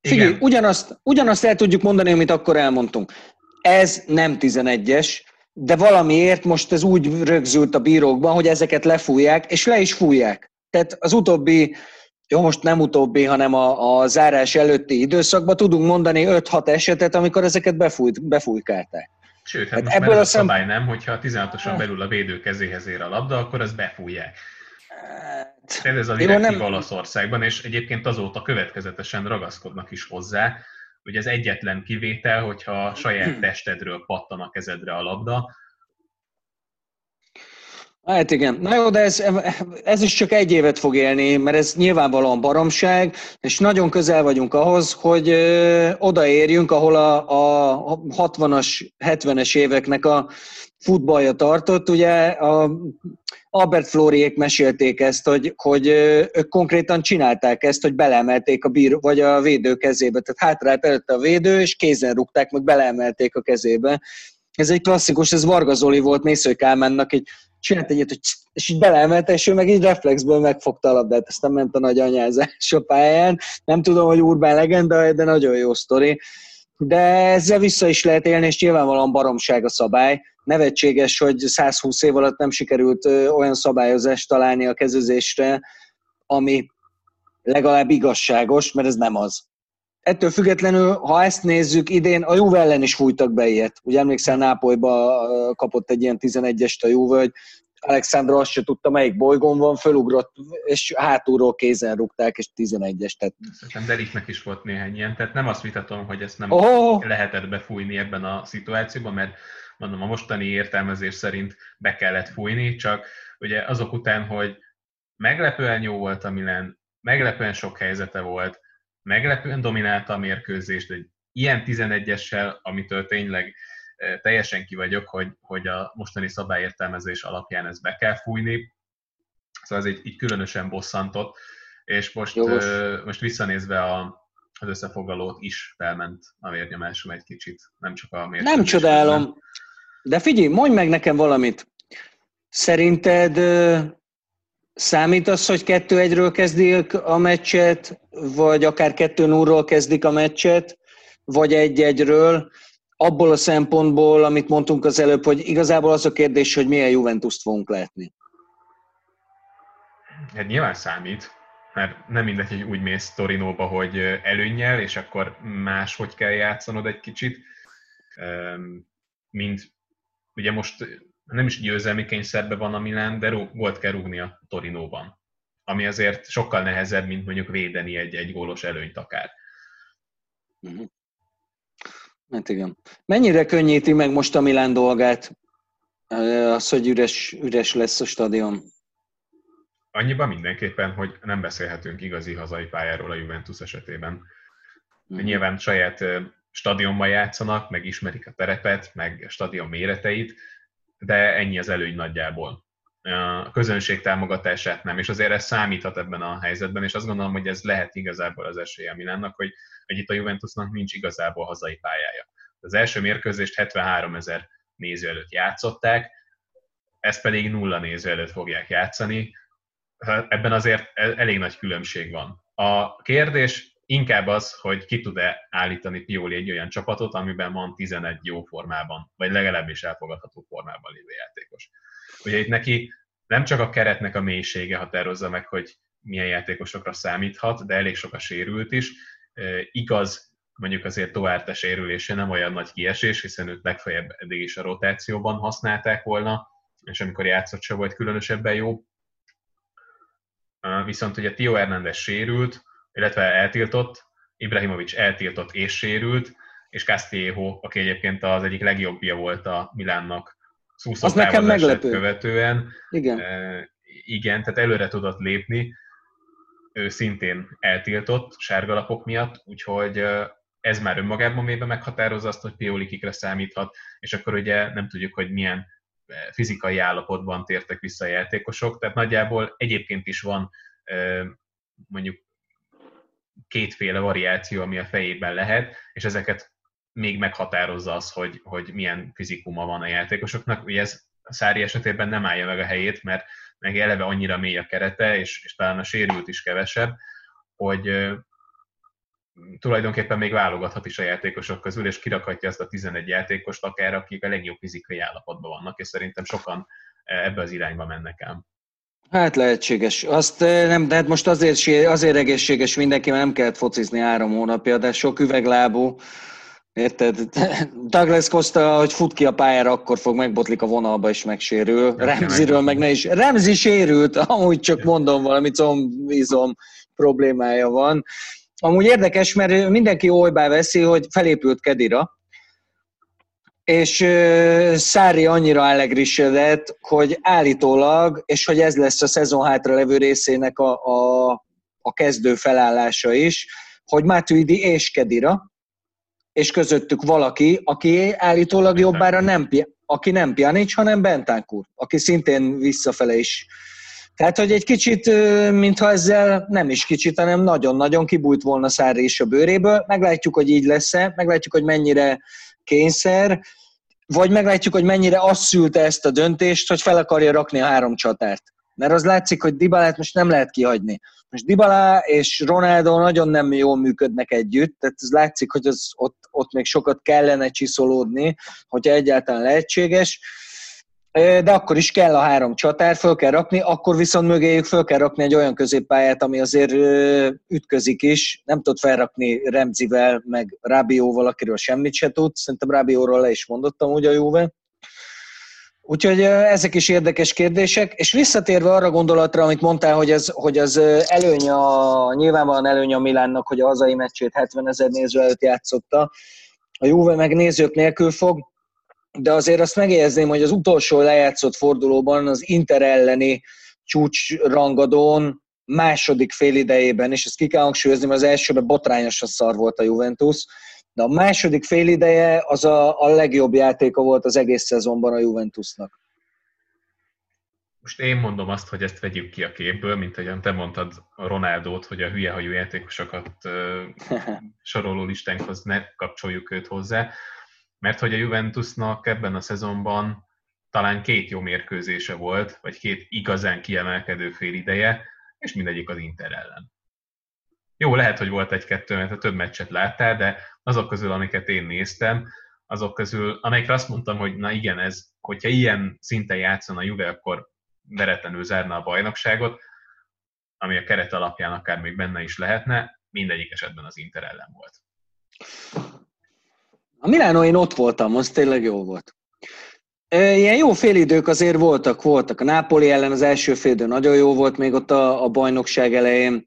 B: Figyelj, ugyanazt, ugyanazt el tudjuk mondani, amit akkor elmondtunk. Ez nem 11-es, de valamiért most ez úgy rögzült a bírókban, hogy ezeket lefújják, és le is fújják. Tehát az utóbbi jó, most nem utóbbi, hanem a, a zárás előtti időszakban tudunk mondani 5-6 esetet, amikor ezeket befújt, befújkálták.
A: Sőt, hát, hát most ebből a szem... szabály nem, hogyha 16-oson belül a védő kezéhez ér a labda, akkor ezt befújják. Hát... Ez a direktív nem... Olaszországban, és egyébként azóta következetesen ragaszkodnak is hozzá, hogy ez egyetlen kivétel, hogyha saját testedről pattan a kezedre a labda,
B: Hát igen. Na jó, de ez, ez is csak egy évet fog élni, mert ez nyilvánvalóan baromság, és nagyon közel vagyunk ahhoz, hogy ö, odaérjünk, ahol a, a 60-as, 70-es éveknek a futballja tartott. Ugye a Albert Flóriék mesélték ezt, hogy, hogy ők konkrétan csinálták ezt, hogy belemelték a bír, vagy a védő kezébe. Tehát hátrált előtte a védő, és kézen rúgták, meg belemelték a kezébe. Ez egy klasszikus, ez Varga Zoli volt Mésző Kálmánnak egy csinált egyet, hogy és így belemelte, és ő meg így reflexből megfogta a labdát, aztán ment a nagy anyázás a pályán. Nem tudom, hogy urbán legenda, de nagyon jó sztori. De ezzel vissza is lehet élni, és nyilvánvalóan baromság a szabály. Nevetséges, hogy 120 év alatt nem sikerült olyan szabályozást találni a kezezésre, ami legalább igazságos, mert ez nem az. Ettől függetlenül, ha ezt nézzük, idén a Juve ellen is fújtak be ilyet. Ugye emlékszel, Nápolyba kapott egy ilyen 11-est a Juve, hogy Alexandra azt se tudta, melyik bolygón van, fölugrott, és hátulról kézen rúgták, és 11-es. Tehát...
A: Szerintem Deliknek is volt néhány ilyen, tehát nem azt vitatom, hogy ezt nem oh! lehetett befújni ebben a szituációban, mert mondom, a mostani értelmezés szerint be kellett fújni, csak ugye azok után, hogy meglepően jó volt a Milan, meglepően sok helyzete volt, meglepően dominálta a mérkőzést, egy ilyen 11-essel, amitől tényleg e, teljesen ki vagyok, hogy, hogy a mostani szabályértelmezés alapján ezt be kell fújni. Szóval ez így, így különösen bosszantott, és most, uh, most visszanézve a, az összefoglalót is felment a vérnyomásom egy kicsit, nem csak a mérkőzés.
B: Nem csodálom. De figyelj, mondj meg nekem valamit. Szerinted Számít az, hogy 2-1-ről kezdik a meccset, vagy akár 2-0-ról kezdik a meccset, vagy 1-1-ről, abból a szempontból, amit mondtunk az előbb, hogy igazából az a kérdés, hogy milyen Juventus-t fogunk látni.
A: Hát nyilván számít, mert nem mindegy, hogy úgy mész Torinóba, hogy előnnyel, és akkor máshogy kell játszanod egy kicsit, mint ugye most nem is győzelmi kényszerben van a Milán, de volt kell rúgni a Torinóban. Ami azért sokkal nehezebb, mint mondjuk védeni egy, egy gólos előnyt akár.
B: Uh-huh. Hát igen. Mennyire könnyíti meg most a Milán dolgát az, hogy üres, üres lesz a stadion?
A: Annyiban mindenképpen, hogy nem beszélhetünk igazi hazai pályáról a Juventus esetében. Uh-huh. Nyilván saját stadionban játszanak, meg ismerik a terepet, meg a stadion méreteit, de ennyi az előny nagyjából. A közönség támogatását nem, és azért ez számíthat ebben a helyzetben, és azt gondolom, hogy ez lehet igazából az esélye Milánnak, hogy, hogy itt a Juventusnak nincs igazából hazai pályája. Az első mérkőzést 73 ezer néző előtt játszották, ezt pedig nulla néző előtt fogják játszani. Ebben azért e- elég nagy különbség van. A kérdés inkább az, hogy ki tud-e állítani Pioli egy olyan csapatot, amiben van 11 jó formában, vagy legalábbis elfogadható formában lévő játékos. Ugye itt neki nem csak a keretnek a mélysége határozza meg, hogy milyen játékosokra számíthat, de elég sok a sérült is. Igaz, mondjuk azért Duarte sérülése nem olyan nagy kiesés, hiszen őt legfeljebb eddig is a rotációban használták volna, és amikor játszott se volt különösebben jó. Viszont ugye Tio Hernández sérült, illetve eltiltott, Ibrahimovic eltiltott és sérült, és Castillejo, aki egyébként az egyik legjobbja volt a Milánnak
B: az nekem meglepő.
A: követően.
B: Igen.
A: E, igen, tehát előre tudott lépni, ő szintén eltiltott sárgalapok miatt, úgyhogy ez már önmagában mélyben meghatározza azt, hogy Pioli kikre számíthat, és akkor ugye nem tudjuk, hogy milyen fizikai állapotban tértek vissza a játékosok, tehát nagyjából egyébként is van mondjuk kétféle variáció, ami a fejében lehet, és ezeket még meghatározza az, hogy, hogy milyen fizikuma van a játékosoknak. Ugye ez Szári esetében nem állja meg a helyét, mert meg eleve annyira mély a kerete, és, és talán a sérült is kevesebb, hogy tulajdonképpen még válogathat is a játékosok közül, és kirakhatja ezt a 11 játékost akár, akik a legjobb fizikai állapotban vannak, és szerintem sokan ebbe az irányba mennek el.
B: Hát lehetséges. Azt nem, de hát most azért, azért egészséges mindenki, mert nem kellett focizni három hónapja, de sok üveglábú, Érted? Douglas Costa, hogy fut ki a pályára, akkor fog megbotlik a vonalba és megsérül. Remziről meg ne is. Remzi sérült, amúgy csak mondom valami combizom problémája van. Amúgy érdekes, mert mindenki olybá veszi, hogy felépült Kedira, és Szári annyira ellegrisedett, hogy állítólag, és hogy ez lesz a szezon hátra levő részének a, a, a kezdő felállása is, hogy Matuidi és Kedira, és közöttük valaki, aki állítólag jobbára nem, aki nem Pjanic, hanem Bentancur, aki szintén visszafele is. Tehát, hogy egy kicsit, mintha ezzel nem is kicsit, hanem nagyon-nagyon kibújt volna Szári is a bőréből. Meglátjuk, hogy így lesz-e, meglátjuk, hogy mennyire kényszer, vagy meglátjuk, hogy mennyire azt szülte ezt a döntést, hogy fel akarja rakni a három csatárt. Mert az látszik, hogy Dibalát most nem lehet kihagyni. Most Dybala és Ronaldo nagyon nem jól működnek együtt, tehát ez látszik, hogy az, ott, ott még sokat kellene csiszolódni, hogyha egyáltalán lehetséges de akkor is kell a három csatár, föl kell rakni, akkor viszont mögéjük föl kell rakni egy olyan középpályát, ami azért ütközik is, nem tud felrakni Remzivel, meg Rábióval, akiről semmit se tud, szerintem Rábióról le is mondottam úgy a Juve. Úgyhogy ezek is érdekes kérdések, és visszatérve arra gondolatra, amit mondtál, hogy ez, hogy az előny a, nyilvánvalóan előny a Milánnak, hogy a hazai meccsét 70 ezer néző előtt játszotta, a Juve meg nézők nélkül fog, de azért azt megjegyezném, hogy az utolsó lejátszott fordulóban az Inter elleni csúcsrangadón második fél idejében, és ezt ki kell hangsúlyozni, mert az elsőben botrányosan szar volt a Juventus, de a második fél ideje az a, a legjobb játéka volt az egész szezonban a Juventusnak.
A: Most én mondom azt, hogy ezt vegyük ki a képből, mint ahogyan te mondtad a Ronaldót, hogy a hülyehajú játékosokat soroló listánkhoz ne kapcsoljuk őt hozzá mert hogy a Juventusnak ebben a szezonban talán két jó mérkőzése volt, vagy két igazán kiemelkedő fél ideje, és mindegyik az Inter ellen. Jó, lehet, hogy volt egy-kettő, mert a több meccset láttál, de azok közül, amiket én néztem, azok közül, amelyikre azt mondtam, hogy na igen, ez, hogyha ilyen szinten játszon a Juve, akkor veretlenül zárna a bajnokságot, ami a keret alapján akár még benne is lehetne, mindegyik esetben az Inter ellen volt.
B: A Milánó én ott voltam, az tényleg jó volt. Ilyen jó félidők azért voltak, voltak. A Nápoli ellen az első félidő nagyon jó volt még ott a, a bajnokság elején.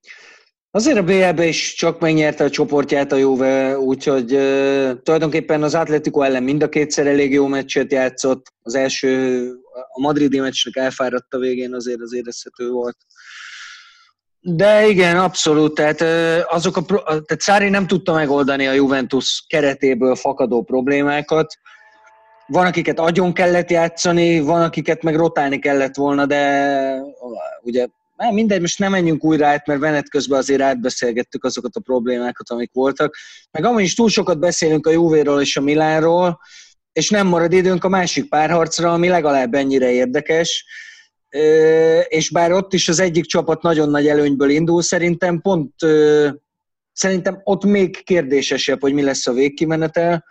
B: Azért a BL-be is csak megnyerte a csoportját a Juve, úgyhogy uh, tulajdonképpen az Atletico ellen mind a kétszer elég jó meccset játszott. Az első, a madridi meccsnek elfáradt a végén, azért az érezhető volt. De igen, abszolút. Tehát, azok a, tehát Szári nem tudta megoldani a Juventus keretéből fakadó problémákat. Van, akiket agyon kellett játszani, van, akiket meg rotálni kellett volna, de ugye már mindegy, most nem menjünk újra át, mert venet közben azért átbeszélgettük azokat a problémákat, amik voltak. Meg amúgy is túl sokat beszélünk a Juvéról és a Milánról, és nem marad időnk a másik párharcra, ami legalább ennyire érdekes, és bár ott is az egyik csapat nagyon nagy előnyből indul, szerintem pont szerintem ott még kérdésesebb, hogy mi lesz a végkimenetel,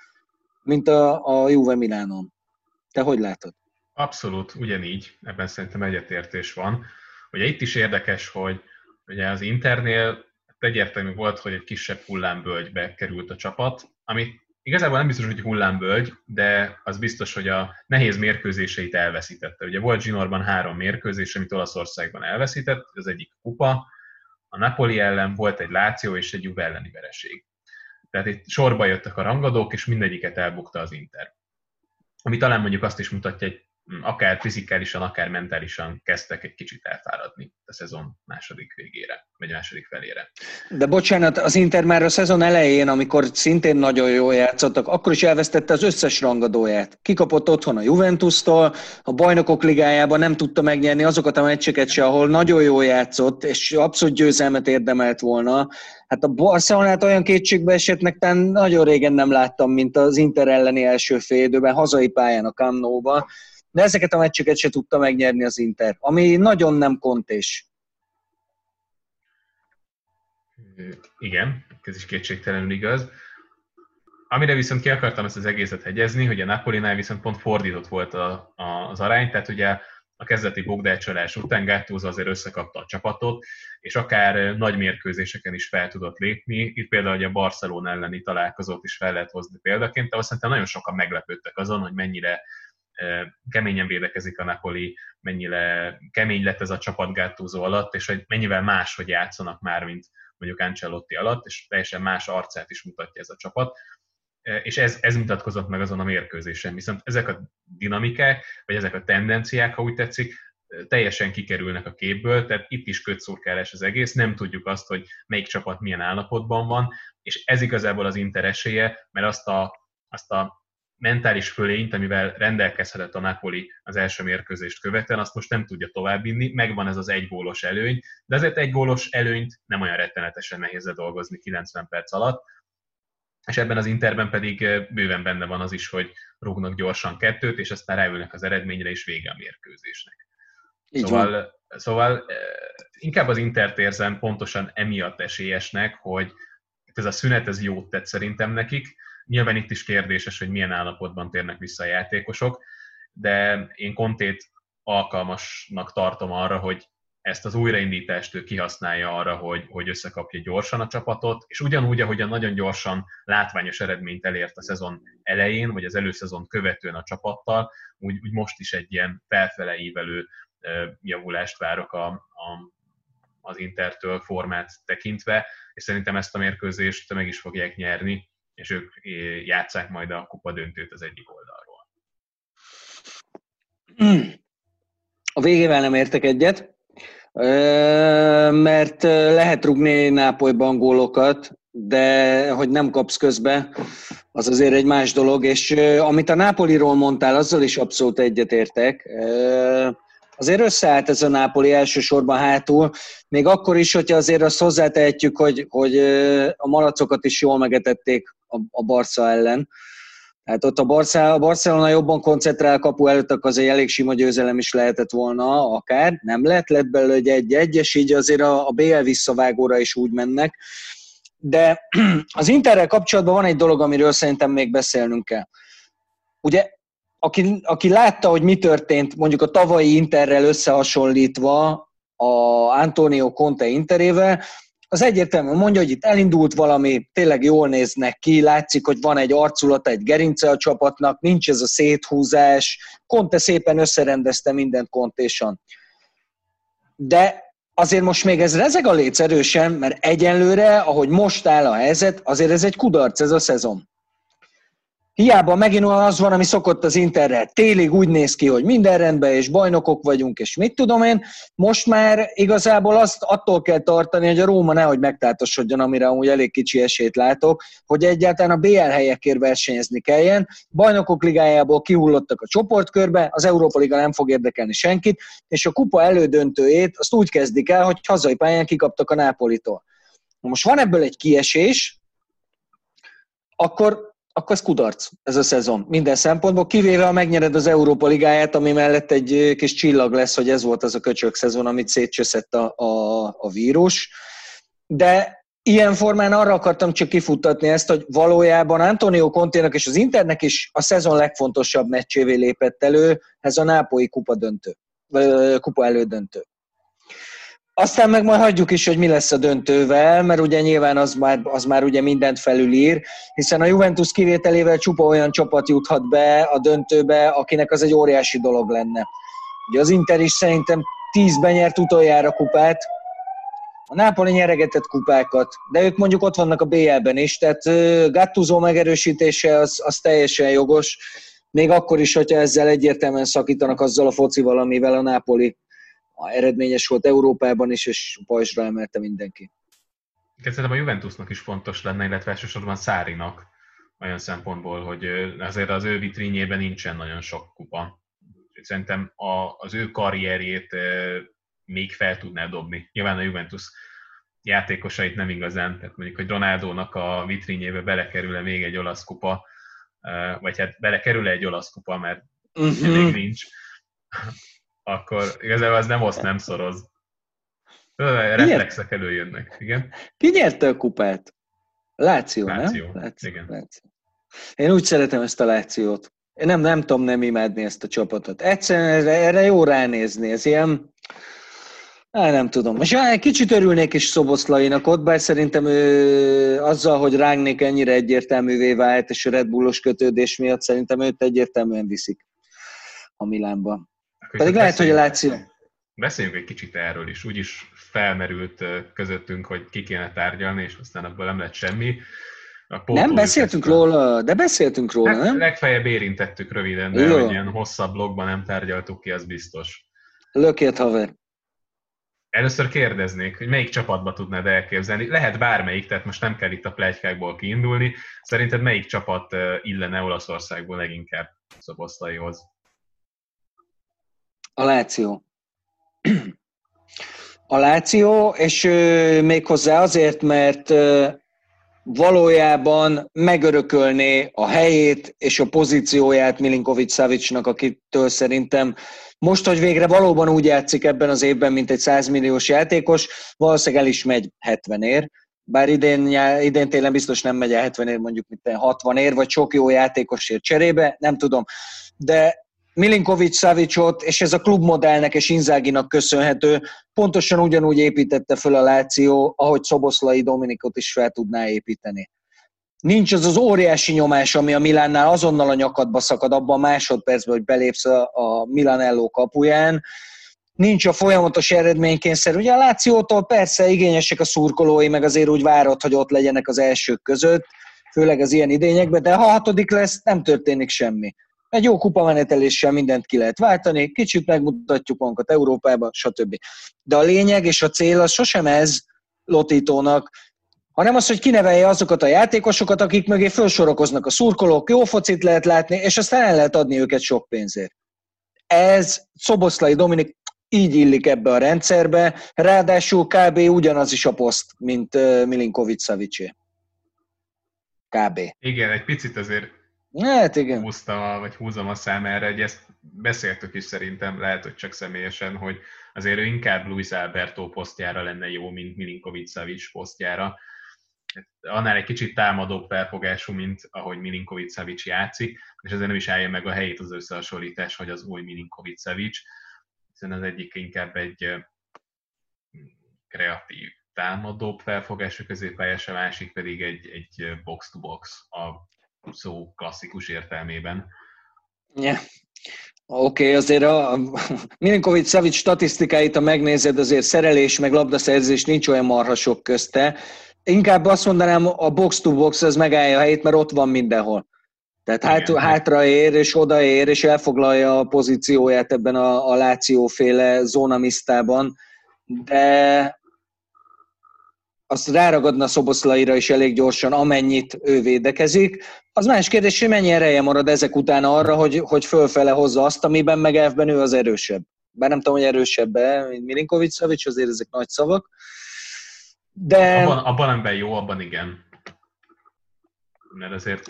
B: mint a, a Juve Milánon. Te hogy látod?
A: Abszolút, ugyanígy. Ebben szerintem egyetértés van. Ugye itt is érdekes, hogy ugye az Internél egyértelmű volt, hogy egy kisebb hullámbölgybe került a csapat, amit igazából nem biztos, hogy hullámbölgy, de az biztos, hogy a nehéz mérkőzéseit elveszítette. Ugye volt Zsinorban három mérkőzés, amit Olaszországban elveszített, az egyik kupa, a Napoli ellen volt egy Láció és egy Juve elleni vereség. Tehát itt sorba jöttek a rangadók, és mindegyiket elbukta az Inter. Ami talán mondjuk azt is mutatja, hogy akár fizikálisan, akár mentálisan kezdtek egy kicsit elfáradni a szezon második végére, vagy második felére.
B: De bocsánat, az Inter már a szezon elején, amikor szintén nagyon jól játszottak, akkor is elvesztette az összes rangadóját. Kikapott otthon a Juventus-tól, a bajnokok ligájában nem tudta megnyerni azokat a meccseket se, ahol nagyon jól játszott, és abszolút győzelmet érdemelt volna. Hát a Barcelonát olyan kétségbe esetnek talán nagyon régen nem láttam, mint az Inter elleni első fél időben, hazai pályán a Camp Nou-ba de ezeket a meccseket se tudta megnyerni az Inter, ami nagyon nem kontés.
A: Igen, ez is kétségtelenül igaz. Amire viszont ki akartam ezt az egészet hegyezni, hogy a Napolinál viszont pont fordított volt a, a, az arány, tehát ugye a kezdeti bogdácsolás után Gattuso azért összekapta a csapatot, és akár nagy mérkőzéseken is fel tudott lépni. Itt például a Barcelona elleni találkozót is fel lehet hozni példaként, de azt szerintem nagyon sokan meglepődtek azon, hogy mennyire keményen védekezik a Napoli, mennyire kemény lett ez a csapat Gattuso alatt, és hogy mennyivel más, hogy játszanak már, mint mondjuk Ancelotti alatt, és teljesen más arcát is mutatja ez a csapat. És ez, ez mutatkozott meg azon a mérkőzésen. Viszont ezek a dinamikák, vagy ezek a tendenciák, ha úgy tetszik, teljesen kikerülnek a képből, tehát itt is kötszurkálás az egész, nem tudjuk azt, hogy melyik csapat milyen állapotban van, és ez igazából az interesséje, mert azt a, azt a mentális fölényt, amivel rendelkezhetett a Napoli az első mérkőzést követően, azt most nem tudja továbbvinni, megvan ez az egy gólos előny, de azért egy gólos előnyt nem olyan rettenetesen nehéz dolgozni 90 perc alatt, és ebben az Interben pedig bőven benne van az is, hogy rúgnak gyorsan kettőt, és aztán ráülnek az eredményre, és vége a mérkőzésnek. Így szóval, szóval inkább az Intert érzem pontosan emiatt esélyesnek, hogy ez a szünet ez jót tett szerintem nekik, Nyilván itt is kérdéses, hogy milyen állapotban térnek vissza a játékosok, de én Kontét alkalmasnak tartom arra, hogy ezt az újraindítást ő kihasználja arra, hogy, hogy összekapja gyorsan a csapatot, és ugyanúgy, ahogy a nagyon gyorsan látványos eredményt elért a szezon elején, vagy az előszezon követően a csapattal, úgy, úgy most is egy ilyen felfele ívelő javulást várok a, a, az Intertől formát tekintve, és szerintem ezt a mérkőzést meg is fogják nyerni, és ők játszák majd a kupa döntőt az egyik oldalról.
B: A végével nem értek egyet, mert lehet rugni Nápolyban gólokat, de hogy nem kapsz közbe, az azért egy más dolog, és amit a Nápoliról mondtál, azzal is abszolút egyetértek. Azért összeállt ez a Nápoli elsősorban hátul, még akkor is, hogyha azért azt hozzátehetjük, hogy, hogy a malacokat is jól megetették a, a Barca ellen. Tehát ott a, Barca, a Barcelona jobban koncentrál kapu előtt, akkor azért elég sima győzelem is lehetett volna, akár. Nem lett, lett belőle egy egy-egyes, így azért a, a BL visszavágóra is úgy mennek. De az Interrel kapcsolatban van egy dolog, amiről szerintem még beszélnünk kell. Ugye aki, aki látta, hogy mi történt mondjuk a tavalyi Interrel összehasonlítva a Antonio Conte Interével, az egyértelmű mondja, hogy itt elindult valami, tényleg jól néznek ki, látszik, hogy van egy arculata, egy gerince a csapatnak, nincs ez a széthúzás, Conte szépen összerendezte mindent kontésan. De azért most még ez rezeg a léc erősen, mert egyenlőre, ahogy most áll a helyzet, azért ez egy kudarc ez a szezon. Hiába megint az van, ami szokott az Interrel. Télig úgy néz ki, hogy minden rendben, és bajnokok vagyunk, és mit tudom én. Most már igazából azt attól kell tartani, hogy a Róma nehogy megtátosodjon, amire amúgy elég kicsi esélyt látok, hogy egyáltalán a BL helyekért versenyezni kelljen. Bajnokok ligájából kihullottak a csoportkörbe, az Európa Liga nem fog érdekelni senkit, és a kupa elődöntőjét azt úgy kezdik el, hogy hazai pályán kikaptak a Nápolitól. Most van ebből egy kiesés, akkor akkor ez kudarc, ez a szezon. Minden szempontból, kivéve ha megnyered az Európa Ligáját, ami mellett egy kis csillag lesz, hogy ez volt az a köcsög szezon, amit szétcsöszett a, a, a vírus. De ilyen formán arra akartam csak kifuttatni ezt, hogy valójában Antonio Conténak és az Internek is a szezon legfontosabb meccsévé lépett elő, ez a nápolyi kupa döntő, kupa elődöntő. Aztán meg majd hagyjuk is, hogy mi lesz a döntővel, mert ugye nyilván az már, az már ugye mindent felülír, hiszen a Juventus kivételével csupa olyan csapat juthat be a döntőbe, akinek az egy óriási dolog lenne. Ugye az Inter is szerintem tízben nyert utoljára kupát, a Nápoli nyeregetett kupákat, de ők mondjuk ott vannak a BL-ben is, tehát Gattuso megerősítése az, az teljesen jogos, még akkor is, hogyha ezzel egyértelműen szakítanak azzal a focival, amivel a Nápoli eredményes volt Európában is, és pajzsra emelte mindenki.
A: Szerintem a Juventusnak is fontos lenne, illetve elsősorban Szárinak olyan szempontból, hogy azért az ő vitrínjében nincsen nagyon sok kupa. Szerintem a, az ő karrierjét még fel tudná dobni. Nyilván a Juventus játékosait nem igazán, tehát mondjuk, hogy Ronaldónak a vitrínjébe belekerül-e még egy olasz kupa, vagy hát belekerül-e egy olasz kupa, mert uh-huh. még nincs akkor igazából az nem oszt, nem szoroz. Reflexek előjönnek, igen.
B: Ki nyerte a kupát? Láció,
A: Láció,
B: nem?
A: Láció, igen. Láció.
B: Én úgy szeretem ezt a Lációt. Én nem, nem tudom nem imádni ezt a csapatot. Egyszerűen erre, erre jó ránézni. Ez ilyen, Á, nem tudom. És egy kicsit örülnék is Szoboszlainak ott, bár szerintem ő azzal, hogy Rángnék ennyire egyértelművé vált, és a Red Bullos kötődés miatt szerintem őt egyértelműen viszik a Milánba. Pedig lehet, hogy a Láció...
A: Beszéljünk egy kicsit erről is. Úgyis felmerült közöttünk, hogy ki kéne tárgyalni, és aztán abból nem lett semmi.
B: Nem beszéltünk róla, de beszéltünk róla, nem?
A: Legfeljebb érintettük röviden, de Jó. hogy ilyen hosszabb blogban nem tárgyaltuk ki, az biztos.
B: Lökét, haver.
A: Először kérdeznék, hogy melyik csapatba tudnád elképzelni. Lehet bármelyik, tehát most nem kell itt a plegykákból kiindulni. Szerinted melyik csapat illene Olaszországból leginkább Szoboszlaihoz?
B: A Láció. A Láció, és méghozzá azért, mert valójában megörökölné a helyét és a pozícióját Milinkovic Savicsnak, akitől szerintem most, hogy végre valóban úgy játszik ebben az évben, mint egy 100 milliós játékos, valószínűleg el is megy 70 ér. Bár idén, idén télen biztos nem megy el 70 ér, mondjuk mint 60 ér, vagy sok jó játékosért cserébe, nem tudom. De Milinkovic Savicot, és ez a klubmodellnek és Inzáginak köszönhető, pontosan ugyanúgy építette föl a Láció, ahogy Szoboszlai Dominikot is fel tudná építeni. Nincs az az óriási nyomás, ami a Milánnál azonnal a nyakadba szakad abban a másodpercben, hogy belépsz a, a Milanello kapuján. Nincs a folyamatos eredménykényszer. Ugye a Lációtól persze igényesek a szurkolói, meg azért úgy várod, hogy ott legyenek az elsők között, főleg az ilyen idényekben, de ha hatodik lesz, nem történik semmi. Egy jó kupameneteléssel mindent ki lehet váltani, kicsit megmutatjuk magunkat Európába, stb. De a lényeg és a cél az sosem ez Lotítónak, hanem az, hogy kinevelje azokat a játékosokat, akik mögé felsorokoznak a szurkolók, jó focit lehet látni, és aztán el lehet adni őket sok pénzért. Ez Szoboszlai Dominik így illik ebbe a rendszerbe, ráadásul kb. ugyanaz is a poszt, mint Milinkovic Savicsé. Kb.
A: Igen, egy picit azért
B: Hát igen.
A: Húztam, vagy húzom a számára, hogy ezt beszéltük is szerintem, lehet, hogy csak személyesen, hogy azért ő inkább Luis Alberto posztjára lenne jó, mint Milinkovic Savic posztjára. Annál egy kicsit támadóbb felfogású, mint ahogy Milinkovic Savic játszik, és ezért nem is állja meg a helyét az összehasonlítás, hogy az új Milinkovic Savic, hiszen az egyik inkább egy kreatív támadóbb felfogású középpályás, a másik pedig egy, egy box-to-box a szó klasszikus értelmében.
B: Yeah. Oké, okay, azért a Milinkovic Savic statisztikáit, ha megnézed, azért szerelés meg labdaszerzés nincs olyan marha sok közte. Inkább azt mondanám, a box-to-box az megállja a helyét, mert ott van mindenhol. Tehát hát, hátra ér, és odaér, és elfoglalja a pozícióját ebben a, a Lációféle zónamisztában, de azt ráragadna Szoboszlaira is elég gyorsan, amennyit ő védekezik. Az más kérdés, hogy mennyi ereje marad ezek után arra, hogy, hogy fölfele hozza azt, amiben meg elfben ő az erősebb. Bár nem tudom, hogy erősebb-e, mint Milinkovic Szavics, azért ezek nagy szavak.
A: De... Abban, abban ember jó, abban igen. Mert azért,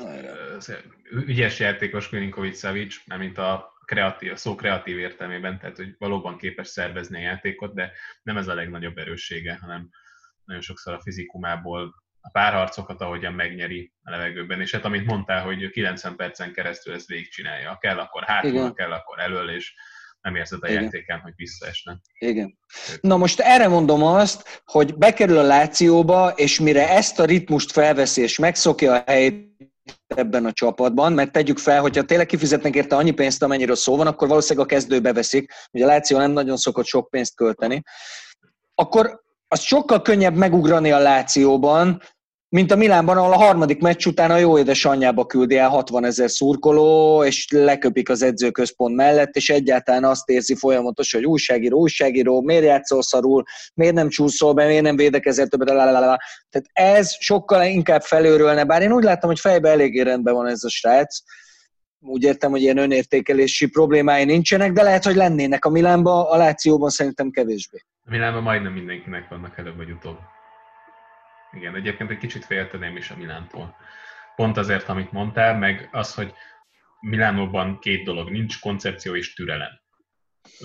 A: azért ügyes játékos Milinkovic Szavics, mint a kreatív, a szó kreatív értelmében, tehát hogy valóban képes szervezni a játékot, de nem ez a legnagyobb erőssége, hanem nagyon sokszor a fizikumából a párharcokat, ahogyan megnyeri a levegőben, és hát amit mondtál, hogy 90 percen keresztül ezt végigcsinálja. Kell akkor hátul, kell akkor elől, és nem érzed a Igen. játéken, hogy visszaesne.
B: Igen. Na most erre mondom azt, hogy bekerül a Lációba, és mire ezt a ritmust felveszi, és megszokja a helyét ebben a csapatban, mert tegyük fel, hogyha tényleg kifizetnek érte annyi pénzt, amennyiről szó van, akkor valószínűleg a kezdőbe veszik, ugye a Láció nem nagyon szokott sok pénzt költeni, akkor az sokkal könnyebb megugrani a Lációban, mint a Milánban, ahol a harmadik meccs után a jó édesanyjába küldi el 60 ezer szurkoló, és leköpik az edzőközpont mellett, és egyáltalán azt érzi folyamatos, hogy újságíró, újságíró, miért játszol szarul, miért nem csúszol be, miért nem védekezel többet, lalala. Tehát ez sokkal inkább felőrölne, bár én úgy láttam, hogy fejben eléggé rendben van ez a srác, úgy értem, hogy ilyen önértékelési problémái nincsenek, de lehet, hogy lennének a Milánban, a Lációban szerintem kevésbé.
A: A Milánban majdnem mindenkinek vannak előbb vagy utóbb. Igen, egyébként egy kicsit félteném is a Milántól. Pont azért, amit mondtál, meg az, hogy Milánóban két dolog, nincs koncepció és türelem.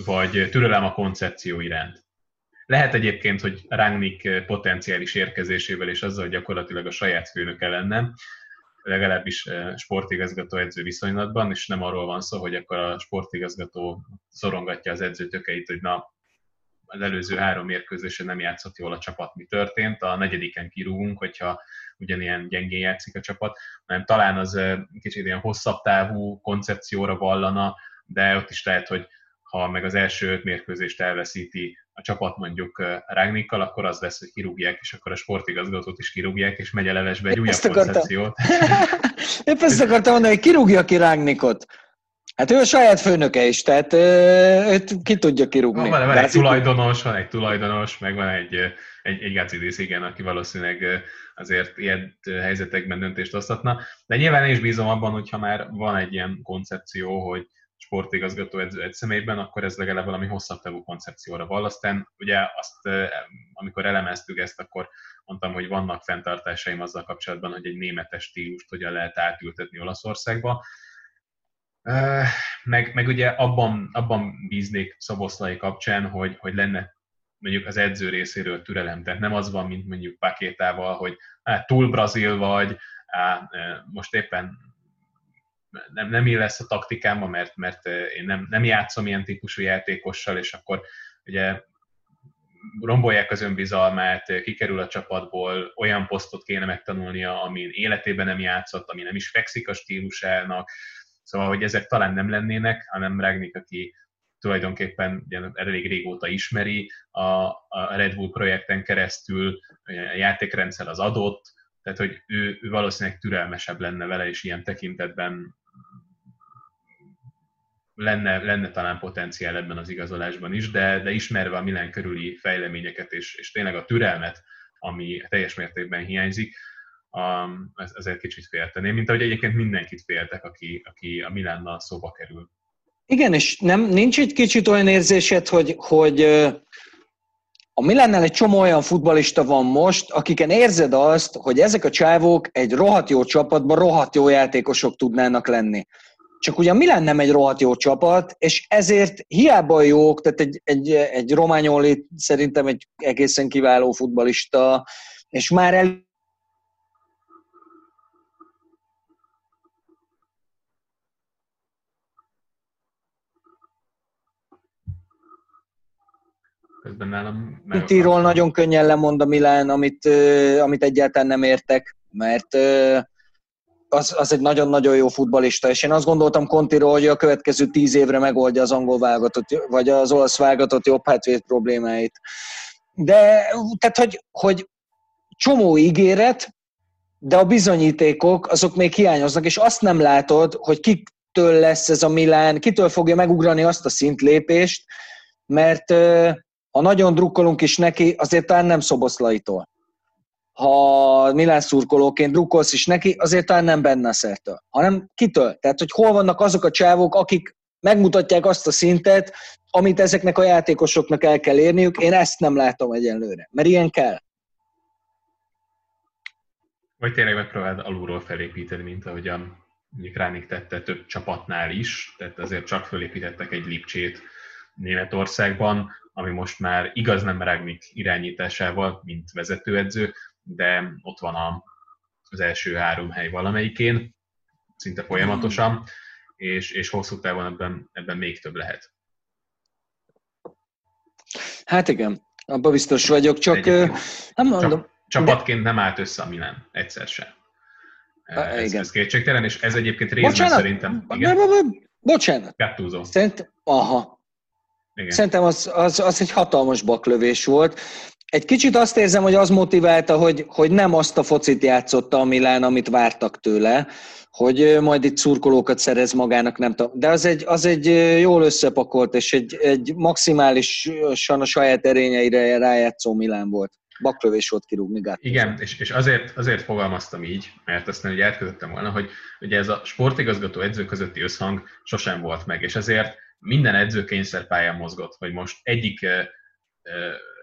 A: Vagy türelem a koncepció iránt. Lehet egyébként, hogy Rangnick potenciális érkezésével és azzal, gyakorlatilag a saját főnöke lenne, legalábbis eh, sportigazgató edző viszonylatban, és nem arról van szó, hogy akkor a sportigazgató szorongatja az edzőtökeit, hogy na, az előző három mérkőzésen nem játszott jól a csapat, mi történt, a negyediken kirúgunk, hogyha ugyanilyen gyengén játszik a csapat, hanem talán az eh, kicsit ilyen hosszabb távú koncepcióra vallana, de ott is lehet, hogy ha meg az első öt mérkőzést elveszíti a csapat mondjuk Rágnikkal, akkor az lesz, hogy kirúgják, és akkor a sportigazgatót is kirúgják, és megy a levesbe egy újabb koncepciót.
B: Épp ezt akartam mondani, hogy kirúgja ki Rágnikot. Hát ő a saját főnöke is, tehát őt ki tudja kirúgni.
A: Van, van egy tulajdonos, van egy tulajdonos, meg van egy, egy, egy Gacidis, igen, aki valószínűleg azért ilyen helyzetekben döntést hozhatna. De nyilván én is bízom abban, hogyha már van egy ilyen koncepció, hogy sportigazgató egy, egy személyben, akkor ez legalább valami hosszabb távú koncepcióra vall. Aztán ugye azt, amikor elemeztük ezt, akkor mondtam, hogy vannak fenntartásaim azzal kapcsolatban, hogy egy németes stílust hogyan lehet átültetni Olaszországba. Meg, meg ugye abban, abban bíznék Szaboszlai kapcsán, hogy, hogy lenne mondjuk az edző részéről türelem. Tehát nem az van, mint mondjuk Pakétával, hogy hát, túl brazil vagy, á, most éppen nem, nem illesz a taktikámba, mert, mert én nem, nem játszom ilyen típusú játékossal, és akkor ugye rombolják az önbizalmát, kikerül a csapatból, olyan posztot kéne megtanulnia, ami életében nem játszott, ami nem is fekszik a stílusának, szóval, hogy ezek talán nem lennének, hanem Ragnik, aki tulajdonképpen ugye, elég régóta ismeri a, a Red Bull projekten keresztül, a játékrendszer az adott, tehát hogy ő, ő valószínűleg türelmesebb lenne vele, és ilyen tekintetben lenne, lenne talán potenciál ebben az igazolásban is, de, de ismerve a Milán körüli fejleményeket és, és tényleg a türelmet, ami teljes mértékben hiányzik, um, ez, kicsit félteném, mint ahogy egyébként mindenkit féltek, aki, aki a Milánnal szóba kerül.
B: Igen, és nem, nincs egy kicsit olyan érzésed, hogy, hogy a Milánnál egy csomó olyan futbalista van most, akiken érzed azt, hogy ezek a csávók egy rohadt jó csapatban rohadt jó játékosok tudnának lenni. Csak ugye Milán nem egy rohadt jó csapat, és ezért hiába jók, tehát egy, egy, egy Rományoli szerintem egy egészen kiváló futbalista, és már el,
A: közben nálam
B: Tirol nagyon könnyen lemond a Milán, amit, amit egyáltalán nem értek, mert az, az egy nagyon-nagyon jó futbalista, és én azt gondoltam Contiról, hogy a következő tíz évre megoldja az angol válogatott, vagy az olasz válogatott jobb hátvét problémáit. De, tehát, hogy, hogy csomó ígéret, de a bizonyítékok azok még hiányoznak, és azt nem látod, hogy kitől lesz ez a Milán, kitől fogja megugrani azt a szintlépést, mert ha nagyon drukkolunk is neki, azért talán nem Szoboszlaitól. Ha Milán szurkolóként drukkolsz is neki, azért talán nem benne szertől, hanem kitől? Tehát, hogy hol vannak azok a csávok, akik megmutatják azt a szintet, amit ezeknek a játékosoknak el kell érniük, én ezt nem látom egyenlőre, mert ilyen kell.
A: Vagy tényleg megpróbáld alulról felépíteni, mint ahogyan mondjuk Ránik tette több csapatnál is, tehát azért csak felépítettek egy Lipcsét Németországban, ami most már igaz nem Rágnik irányításával, mint vezetőedző, de ott van a, az első három hely valamelyikén, szinte folyamatosan, és, és hosszú távon ebben, ebben még több lehet.
B: Hát igen, abban biztos vagyok, csak Egyébként. nem mondom.
A: Csapatként nem állt össze a Milan, egyszer sem. Ez, igen. ez kétségtelen, és ez egyébként részben Bocsánat. szerintem... Igen?
B: Bocsánat.
A: Gattuso.
B: Szerint, aha. Igen. Szerintem az, az, az egy hatalmas baklövés volt. Egy kicsit azt érzem, hogy az motiválta, hogy, hogy nem azt a focit játszotta a Milán, amit vártak tőle, hogy majd itt szurkolókat szerez magának, nem tudom. De az egy, az egy jól összepakolt, és egy, egy maximálisan a saját erényeire rájátszó Milán volt baklövés volt kirúgni Gattuso.
A: Igen, és, és azért, azért fogalmaztam így, mert aztán ugye elkötöttem volna, hogy ugye ez a sportigazgató edző közötti összhang sosem volt meg, és ezért minden edző kényszerpályán mozgott, hogy most egyik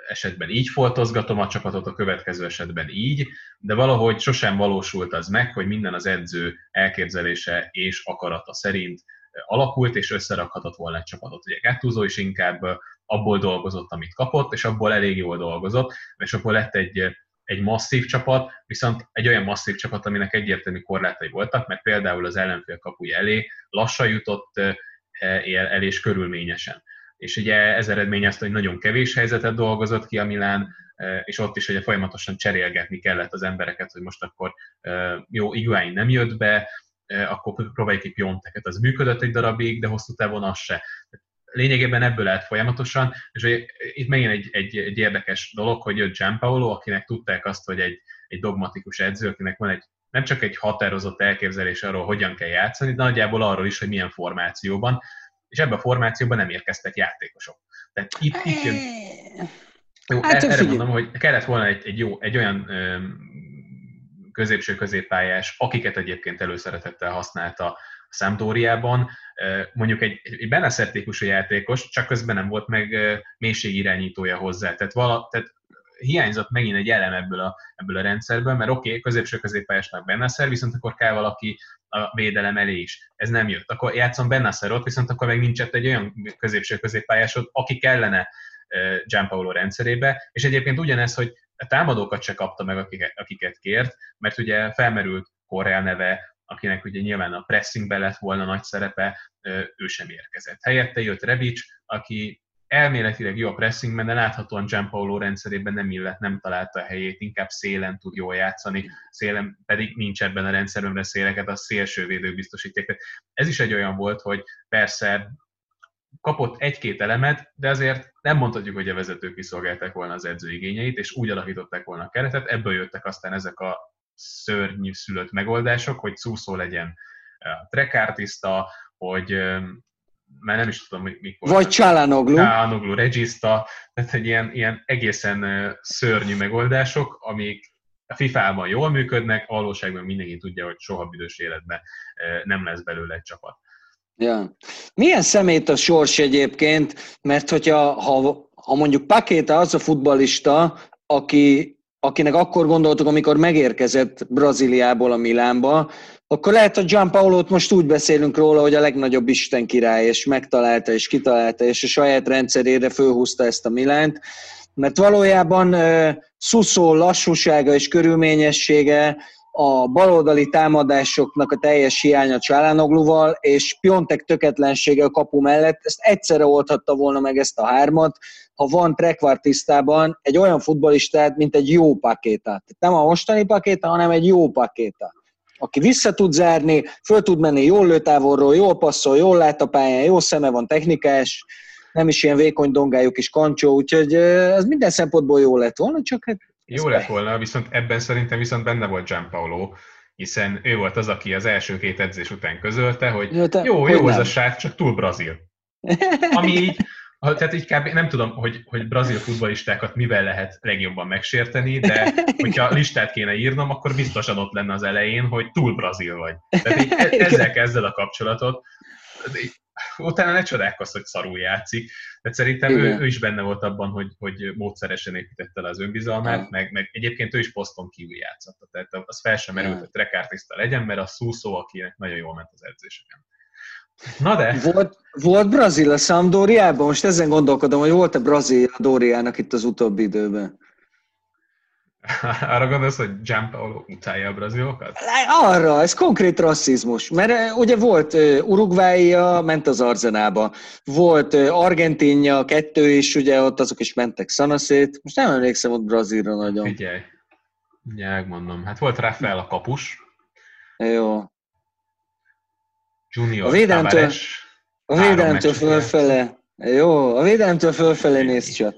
A: esetben így foltozgatom a csapatot, a következő esetben így, de valahogy sosem valósult az meg, hogy minden az edző elképzelése és akarata szerint alakult, és összerakhatott volna egy csapatot. Ugye Gattuso is inkább abból dolgozott, amit kapott, és abból elég jól dolgozott, és abból lett egy, egy masszív csapat, viszont egy olyan masszív csapat, aminek egyértelmű korlátai voltak, mert például az ellenfél kapuja elé lassan jutott el, el és körülményesen. És ugye ez eredményezte, hogy nagyon kevés helyzetet dolgozott ki a Milán, és ott is ugye folyamatosan cserélgetni kellett az embereket, hogy most akkor jó, Iguain nem jött be, akkor próbáljuk egy Pionteket. Az működött egy darabig, de hosszú távon az se. Lényegében ebből lehet folyamatosan, és itt megint egy, egy, egy érdekes dolog, hogy jött Gianpaolo, akinek tudták azt, hogy egy, egy dogmatikus edző, akinek van egy nem csak egy határozott elképzelés arról, hogyan kell játszani, de nagyjából arról is, hogy milyen formációban, és ebben a formációban nem érkeztek játékosok. Tehát itt, itt jön... Jó, hát, erre figyelj. mondom, hogy kellett volna egy, egy, jó, egy olyan középső középpályás, akiket egyébként előszeretettel használta a Sampdoriában, mondjuk egy, egy Beneszer típusú játékos, csak közben nem volt meg mélységirányítója hozzá. Tehát, vala, tehát hiányzott megint egy elem ebből a, ebből a rendszerből, mert oké, okay, középső középpályásnak Beneszer, viszont akkor kell valaki a védelem elé is. Ez nem jött. Akkor játszom Benacerot, viszont akkor meg nincs egy olyan középső középpályásod, aki kellene Gianpaolo rendszerébe, és egyébként ugyanez, hogy a támadókat se kapta meg, akiket, akiket kért, mert ugye felmerült Korea neve, akinek ugye nyilván a pressingbe lett volna nagy szerepe, ő sem érkezett. Helyette jött Rebic, aki elméletileg jó a pressingben, de láthatóan Gianpaolo rendszerében nem illet, nem találta a helyét, inkább szélen tud jól játszani, szélen pedig nincs ebben a rendszerben, de széleket a szélsővédők biztosítják. Ez is egy olyan volt, hogy persze kapott egy-két elemet, de azért nem mondhatjuk, hogy a vezetők kiszolgálták volna az edző igényeit, és úgy alakították volna a keretet, ebből jöttek aztán ezek a szörnyű szülött megoldások, hogy szúszó legyen a trekártiszta, hogy már nem is tudom, hogy mikor.
B: Vagy Csálanoglu.
A: Csálanoglu, Regista, tehát egy ilyen, ilyen egészen szörnyű megoldások, amik a FIFA-ban jól működnek, a valóságban mindenki tudja, hogy soha büdös életben nem lesz belőle egy csapat.
B: Ja. Milyen szemét a sors egyébként, mert hogyha ha, ha mondjuk Pakéta az a futbalista, aki, akinek akkor gondoltuk, amikor megérkezett Brazíliából a Milánba, akkor lehet, hogy Paolo-t most úgy beszélünk róla, hogy a legnagyobb Isten király, és megtalálta, és kitalálta, és a saját rendszerére fölhúzta ezt a Milánt, mert valójában uh, Szuszó lassúsága és körülményessége a baloldali támadásoknak a teljes hiánya Csalánogluval, és Piontek töketlensége a kapu mellett, ezt egyszerre oldhatta volna meg ezt a hármat, ha van trekvartisztában egy olyan futbolistát, mint egy jó pakéta. Nem a mostani pakéta, hanem egy jó pakéta aki vissza tud zárni, föl tud menni jól lőtávolról, jól passzol, jól lát a pályán, jó szeme van, technikás, nem is ilyen vékony dongájuk is kancsó, úgyhogy ez minden szempontból jó lett volna, csak hát...
A: Jó lett volna, viszont ebben szerintem viszont benne volt Gianpaolo, hiszen ő volt az, aki az első két edzés után közölte, hogy jó, te, jó, jó az a srác, csak túl brazil. Ami így, tehát így kb. nem tudom, hogy, hogy brazil futballistákat mivel lehet legjobban megsérteni, de hogyha listát kéne írnom, akkor biztosan ott lenne az elején, hogy túl brazil vagy. Tehát így e- ezzel kezded a kapcsolatot. Utána ne csodálkozz, hogy szarul játszik. De szerintem ő, ő, is benne volt abban, hogy, hogy módszeresen építette le az önbizalmát, meg, meg egyébként ő is poszton kívül játszott. Tehát az fel sem merült, hogy trekártiszta legyen, mert a szúszó, akinek nagyon jól ment az edzéseken.
B: Na de. Volt, volt Brazil a Sampdoriában? Most ezen gondolkodom, hogy volt-e Brazil a Doriának itt az utóbbi időben.
A: Arra gondolsz, hogy Gianpaolo utálja a brazilokat?
B: Arra, ez konkrét rasszizmus. Mert ugye volt Uruguayja, ment az Arzenába. Volt Argentinja, kettő is, ugye ott azok is mentek szanaszét. Most nem emlékszem ott Brazilra nagyon.
A: Figyelj, ugye mondom. Hát volt Rafael a kapus.
B: Jó.
A: Junior a védelemtől, Tavares,
B: a védelemtől fölfele. Jó, a védelemtől fölfele néz csak.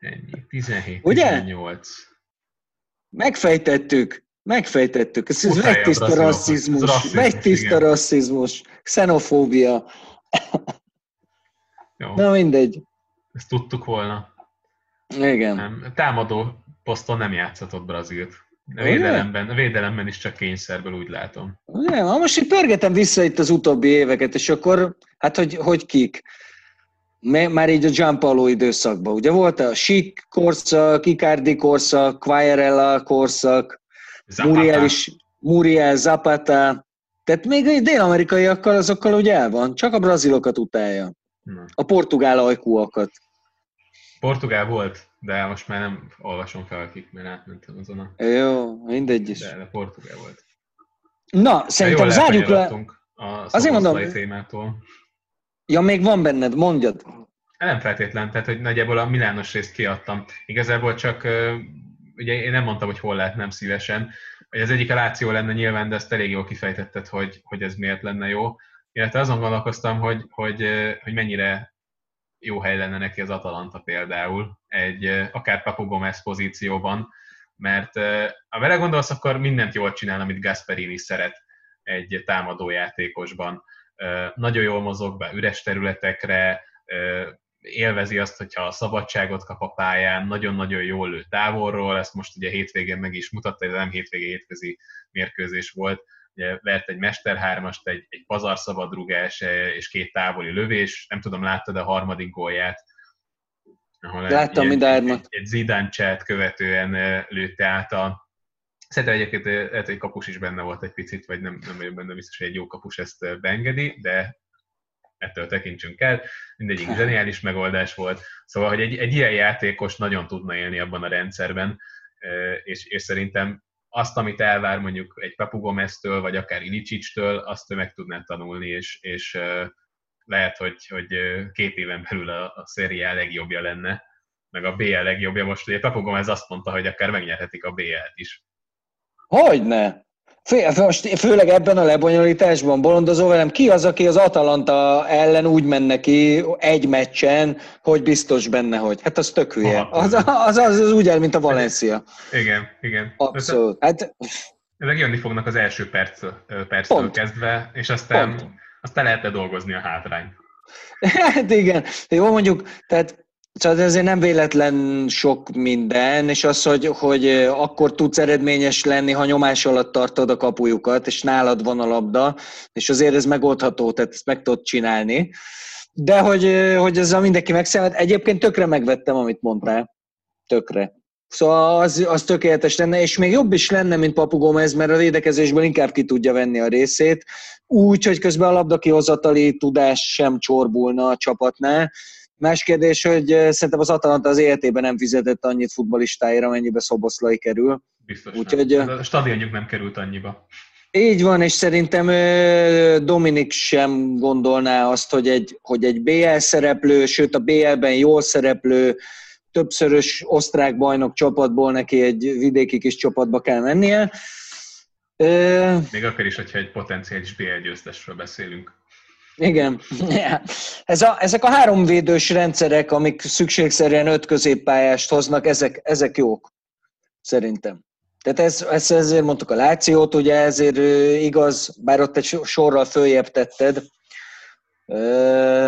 A: Ennyi. 17, Ugye? 18.
B: Megfejtettük. Megfejtettük. Ez, ez megtiszta rasszizmus. rasszizmus. Megtiszta rasszizmus. Xenofóbia. Jó. Na mindegy.
A: Ezt tudtuk volna.
B: Igen.
A: Nem. Támadó poszton nem játszhatott Brazilt. A védelemben, a védelemben is csak kényszerből úgy látom.
B: Nem, most itt pörgetem vissza itt az utóbbi éveket, és akkor, hát hogy, hogy kik? Már így a Gianpaolo időszakban. Ugye volt a Schick korszak, Icardi korszak, Quagliarella korszak, Muriel, is, Muriel, Zapata, tehát még a dél-amerikaiakkal azokkal ugye el van, csak a brazilokat utálja. A portugál ajkúakat.
A: Portugál volt, de most már nem olvasom fel, akik, mert átmentem azon a...
B: Jó, mindegy is.
A: De, de portugál volt.
B: Na, szerintem zárjuk le...
A: A Azért mondom... témától.
B: Ja, még van benned, mondjad.
A: Nem feltétlen, tehát hogy nagyjából a Milános részt kiadtam. Igazából csak, ugye én nem mondtam, hogy hol lehet nem szívesen, hogy az egyik a Láció lenne nyilván, de ezt elég jól kifejtetted, hogy, hogy ez miért lenne jó. Illetve azon gondolkoztam, hogy, hogy, hogy mennyire jó hely lenne neki az Atalanta például, egy akár Papu Gomez pozícióban, mert ha vele gondolsz, akkor mindent jól csinál, amit Gasperini szeret egy támadó játékosban. Nagyon jól mozog be üres területekre, élvezi azt, hogyha a szabadságot kap a pályán, nagyon-nagyon jól lő távolról, ezt most ugye hétvégén meg is mutatta, ez nem hétvége hétközi mérkőzés volt, ugye vert egy mesterhármast, egy, egy pazarszabadrugás és két távoli lövés, nem tudom, láttad a harmadik gólját,
B: ahol Láttam egy, egy,
A: egy, egy Zidane követően lőtte át a Szerintem egyébként lehet, hogy kapus is benne volt egy picit, vagy nem, nem vagyok benne biztos, hogy egy jó kapus ezt beengedi, de ettől tekintsünk el. Mindegyik zseniális megoldás volt. Szóval, hogy egy, egy ilyen játékos nagyon tudna élni abban a rendszerben, és, és szerintem azt, amit elvár mondjuk egy Papu Gomez-től, vagy akár Ilicic-től, azt ő meg tudná tanulni, és, és lehet, hogy, hogy két éven belül a, a széria legjobbja lenne, meg a BL legjobbja. Most ugye Papu Gomez azt mondta, hogy akár megnyerhetik a BL-t is.
B: Hogyne? Főleg ebben a lebonyolításban bolondozó velem, ki az, aki az Atalanta ellen úgy menne ki egy meccsen, hogy biztos benne, hogy hát az tök hülye. Az, az, az, az úgy el, mint a Valencia.
A: Igen, igen.
B: Abszolút. Hát...
A: Ezek jönni fognak az első perc, perctől Pont. kezdve, és aztán, Pont. aztán lehet dolgozni a hátrányt.
B: Hát igen. Jó, mondjuk, tehát Szóval ezért nem véletlen sok minden, és az, hogy, hogy akkor tudsz eredményes lenni, ha nyomás alatt tartod a kapujukat, és nálad van a labda, és azért ez megoldható, tehát ezt meg tudod csinálni. De hogy, hogy ezzel mindenki megszenved. Egyébként tökre megvettem, amit mondtál. Tökre. Szóval az, az tökéletes lenne, és még jobb is lenne, mint Papu Gomez, mert a védekezésből inkább ki tudja venni a részét, úgy, hogy közben a labda kihozatali tudás sem csorbulna a csapatnál, Más kérdés, hogy szerintem az Atalanta az életében nem fizetett annyit futbalistáira, mennyibe Szoboszlai kerül.
A: Biztos Úgyhogy, nem. A stadionjuk nem került annyiba.
B: Így van, és szerintem Dominik sem gondolná azt, hogy egy, hogy egy BL szereplő, sőt a BL-ben jól szereplő, többszörös osztrák bajnok csapatból neki egy vidéki kis csapatba kell mennie.
A: Még akkor is, hogyha egy potenciális BL győztesről beszélünk.
B: Igen. Ez a, ezek a háromvédős rendszerek, amik szükségszerűen öt középpályást hoznak, ezek, ezek jók, szerintem. Tehát ez, ez, ezért mondtuk a Lációt, ugye ezért igaz, bár ott egy sorral följebb tetted,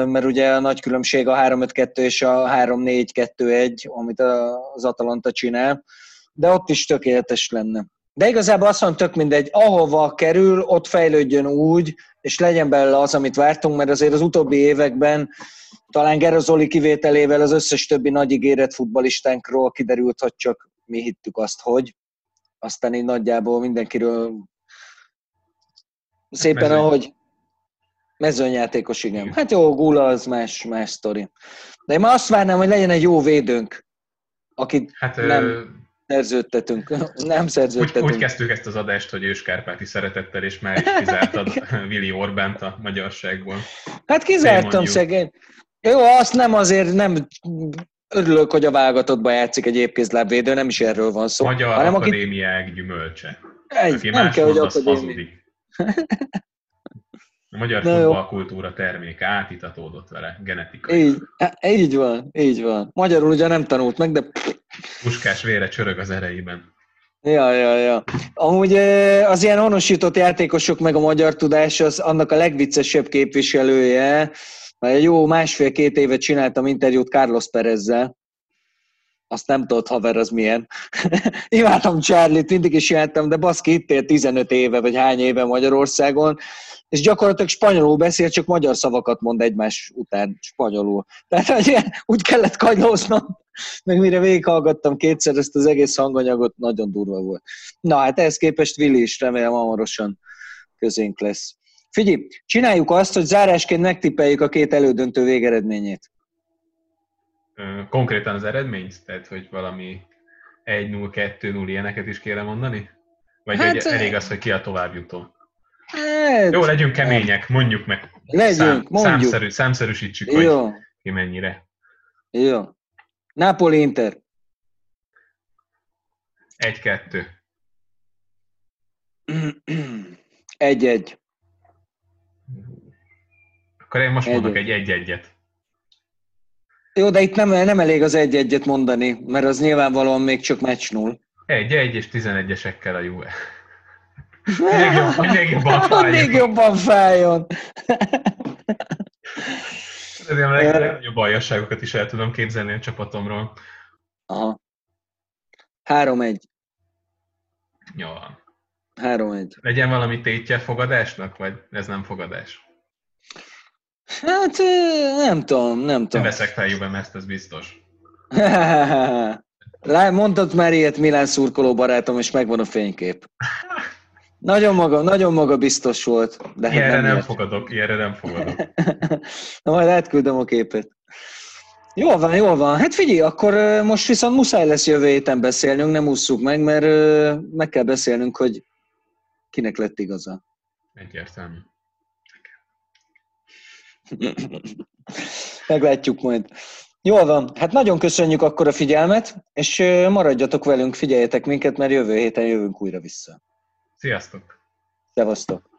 B: mert ugye a nagy különbség a 3-5-2 és a 3-4-2-1, amit az Atalanta csinál, de ott is tökéletes lenne. De igazából azt mondom, tök mindegy, ahova kerül, ott fejlődjön úgy, és legyen belőle az, amit vártunk, mert azért az utóbbi években talán Gerozoli kivételével az összes többi nagy ígéret futbalistánkról kiderült, hogy csak mi hittük azt, hogy. Aztán így nagyjából mindenkiről szépen, Mezőny. ahogy mezőnyjátékos, igen. Hát jó, Gula az más, más sztori. De én már azt várnám, hogy legyen egy jó védőnk, akit hát, nem... Ö szerződtetünk. Nem szerződtetünk.
A: Úgy, úgy kezdtük ezt az adást, hogy őskárpáti szeretettel, és már is kizártad Vili Orbánt a magyarságból.
B: Hát kizártam szegény. Jó, azt nem azért nem örülök, hogy a válogatottba játszik egy épkézlábvédő, nem is erről van szó.
A: Magyar hanem akadémiák aki... gyümölcse.
B: Egy, aki nem kell, hogy akadémiák.
A: A magyar futballkultúra terméke átitatódott vele genetikai.
B: Így, így van, így van. Magyarul ugye nem tanult meg, de...
A: Puskás vére csörög az erejében.
B: Ja, ja, ja. Amúgy az ilyen honosított játékosok meg a magyar tudás, az annak a legviccesebb képviselője, jó másfél-két évet csináltam interjút Carlos Perezzel, azt nem tudod, haver, az milyen. Imádtam Charlie-t, mindig is jártam, de baszki, itt él 15 éve, vagy hány éve Magyarországon, és gyakorlatilag spanyolul beszél, csak magyar szavakat mond egymás után spanyolul. Tehát hogy úgy kellett kagylóznom, meg mire végighallgattam kétszer ezt az egész hanganyagot, nagyon durva volt. Na hát ehhez képest Willi is remélem hamarosan közénk lesz. Figyelj, csináljuk azt, hogy zárásként megtippeljük a két elődöntő végeredményét.
A: Konkrétan az eredményt? Tehát, hogy valami 1-0, 2-0 ilyeneket is kéne mondani? Vagy hát, hogy elég az, hogy ki a továbbjutó? Hát, Jó, legyünk kemények, mondjuk meg.
B: Legyünk, szám, mondjuk.
A: Számszerű, számszerűsítsük, Jó. hogy ki mennyire.
B: Jó. Napoli Inter.
A: Egy-kettő.
B: Egy-egy.
A: Akkor én most egy mondok egy egy-egyet.
B: Jó, de itt nem, nem elég az egy-egyet mondani, mert az nyilvánvalóan még csak meccs null.
A: Egy-egy és tizenegyesekkel a Juve.
B: Még, jobb, még jobban fájjon. Még jobban fájjon.
A: Ezért a legnagyobb aljasságokat is el tudom képzelni a csapatomról.
B: Aha. 3-1.
A: Jó van.
B: 3-1.
A: Legyen valami tétje fogadásnak, vagy ez nem fogadás?
B: Hát nem tudom, nem tudom.
A: Nem veszek fel Juve ezt, ez biztos.
B: Mondtad már ilyet Milán szurkoló barátom, és megvan a fénykép. Nagyon maga, nagyon maga biztos volt.
A: De hát ilyenre nem, nem fogadok, ilyenre nem fogadok.
B: Na majd átküldöm a képet. Jól van, jól van. Hát figyelj, akkor most viszont muszáj lesz jövő héten beszélnünk, nem ússzuk meg, mert meg kell beszélnünk, hogy kinek lett igaza.
A: Egyértelmű.
B: Meglátjuk majd. Jól van, hát nagyon köszönjük akkor a figyelmet, és maradjatok velünk, figyeljetek minket, mert jövő héten jövünk újra vissza.
A: Sziasztok!
B: Szevasztok!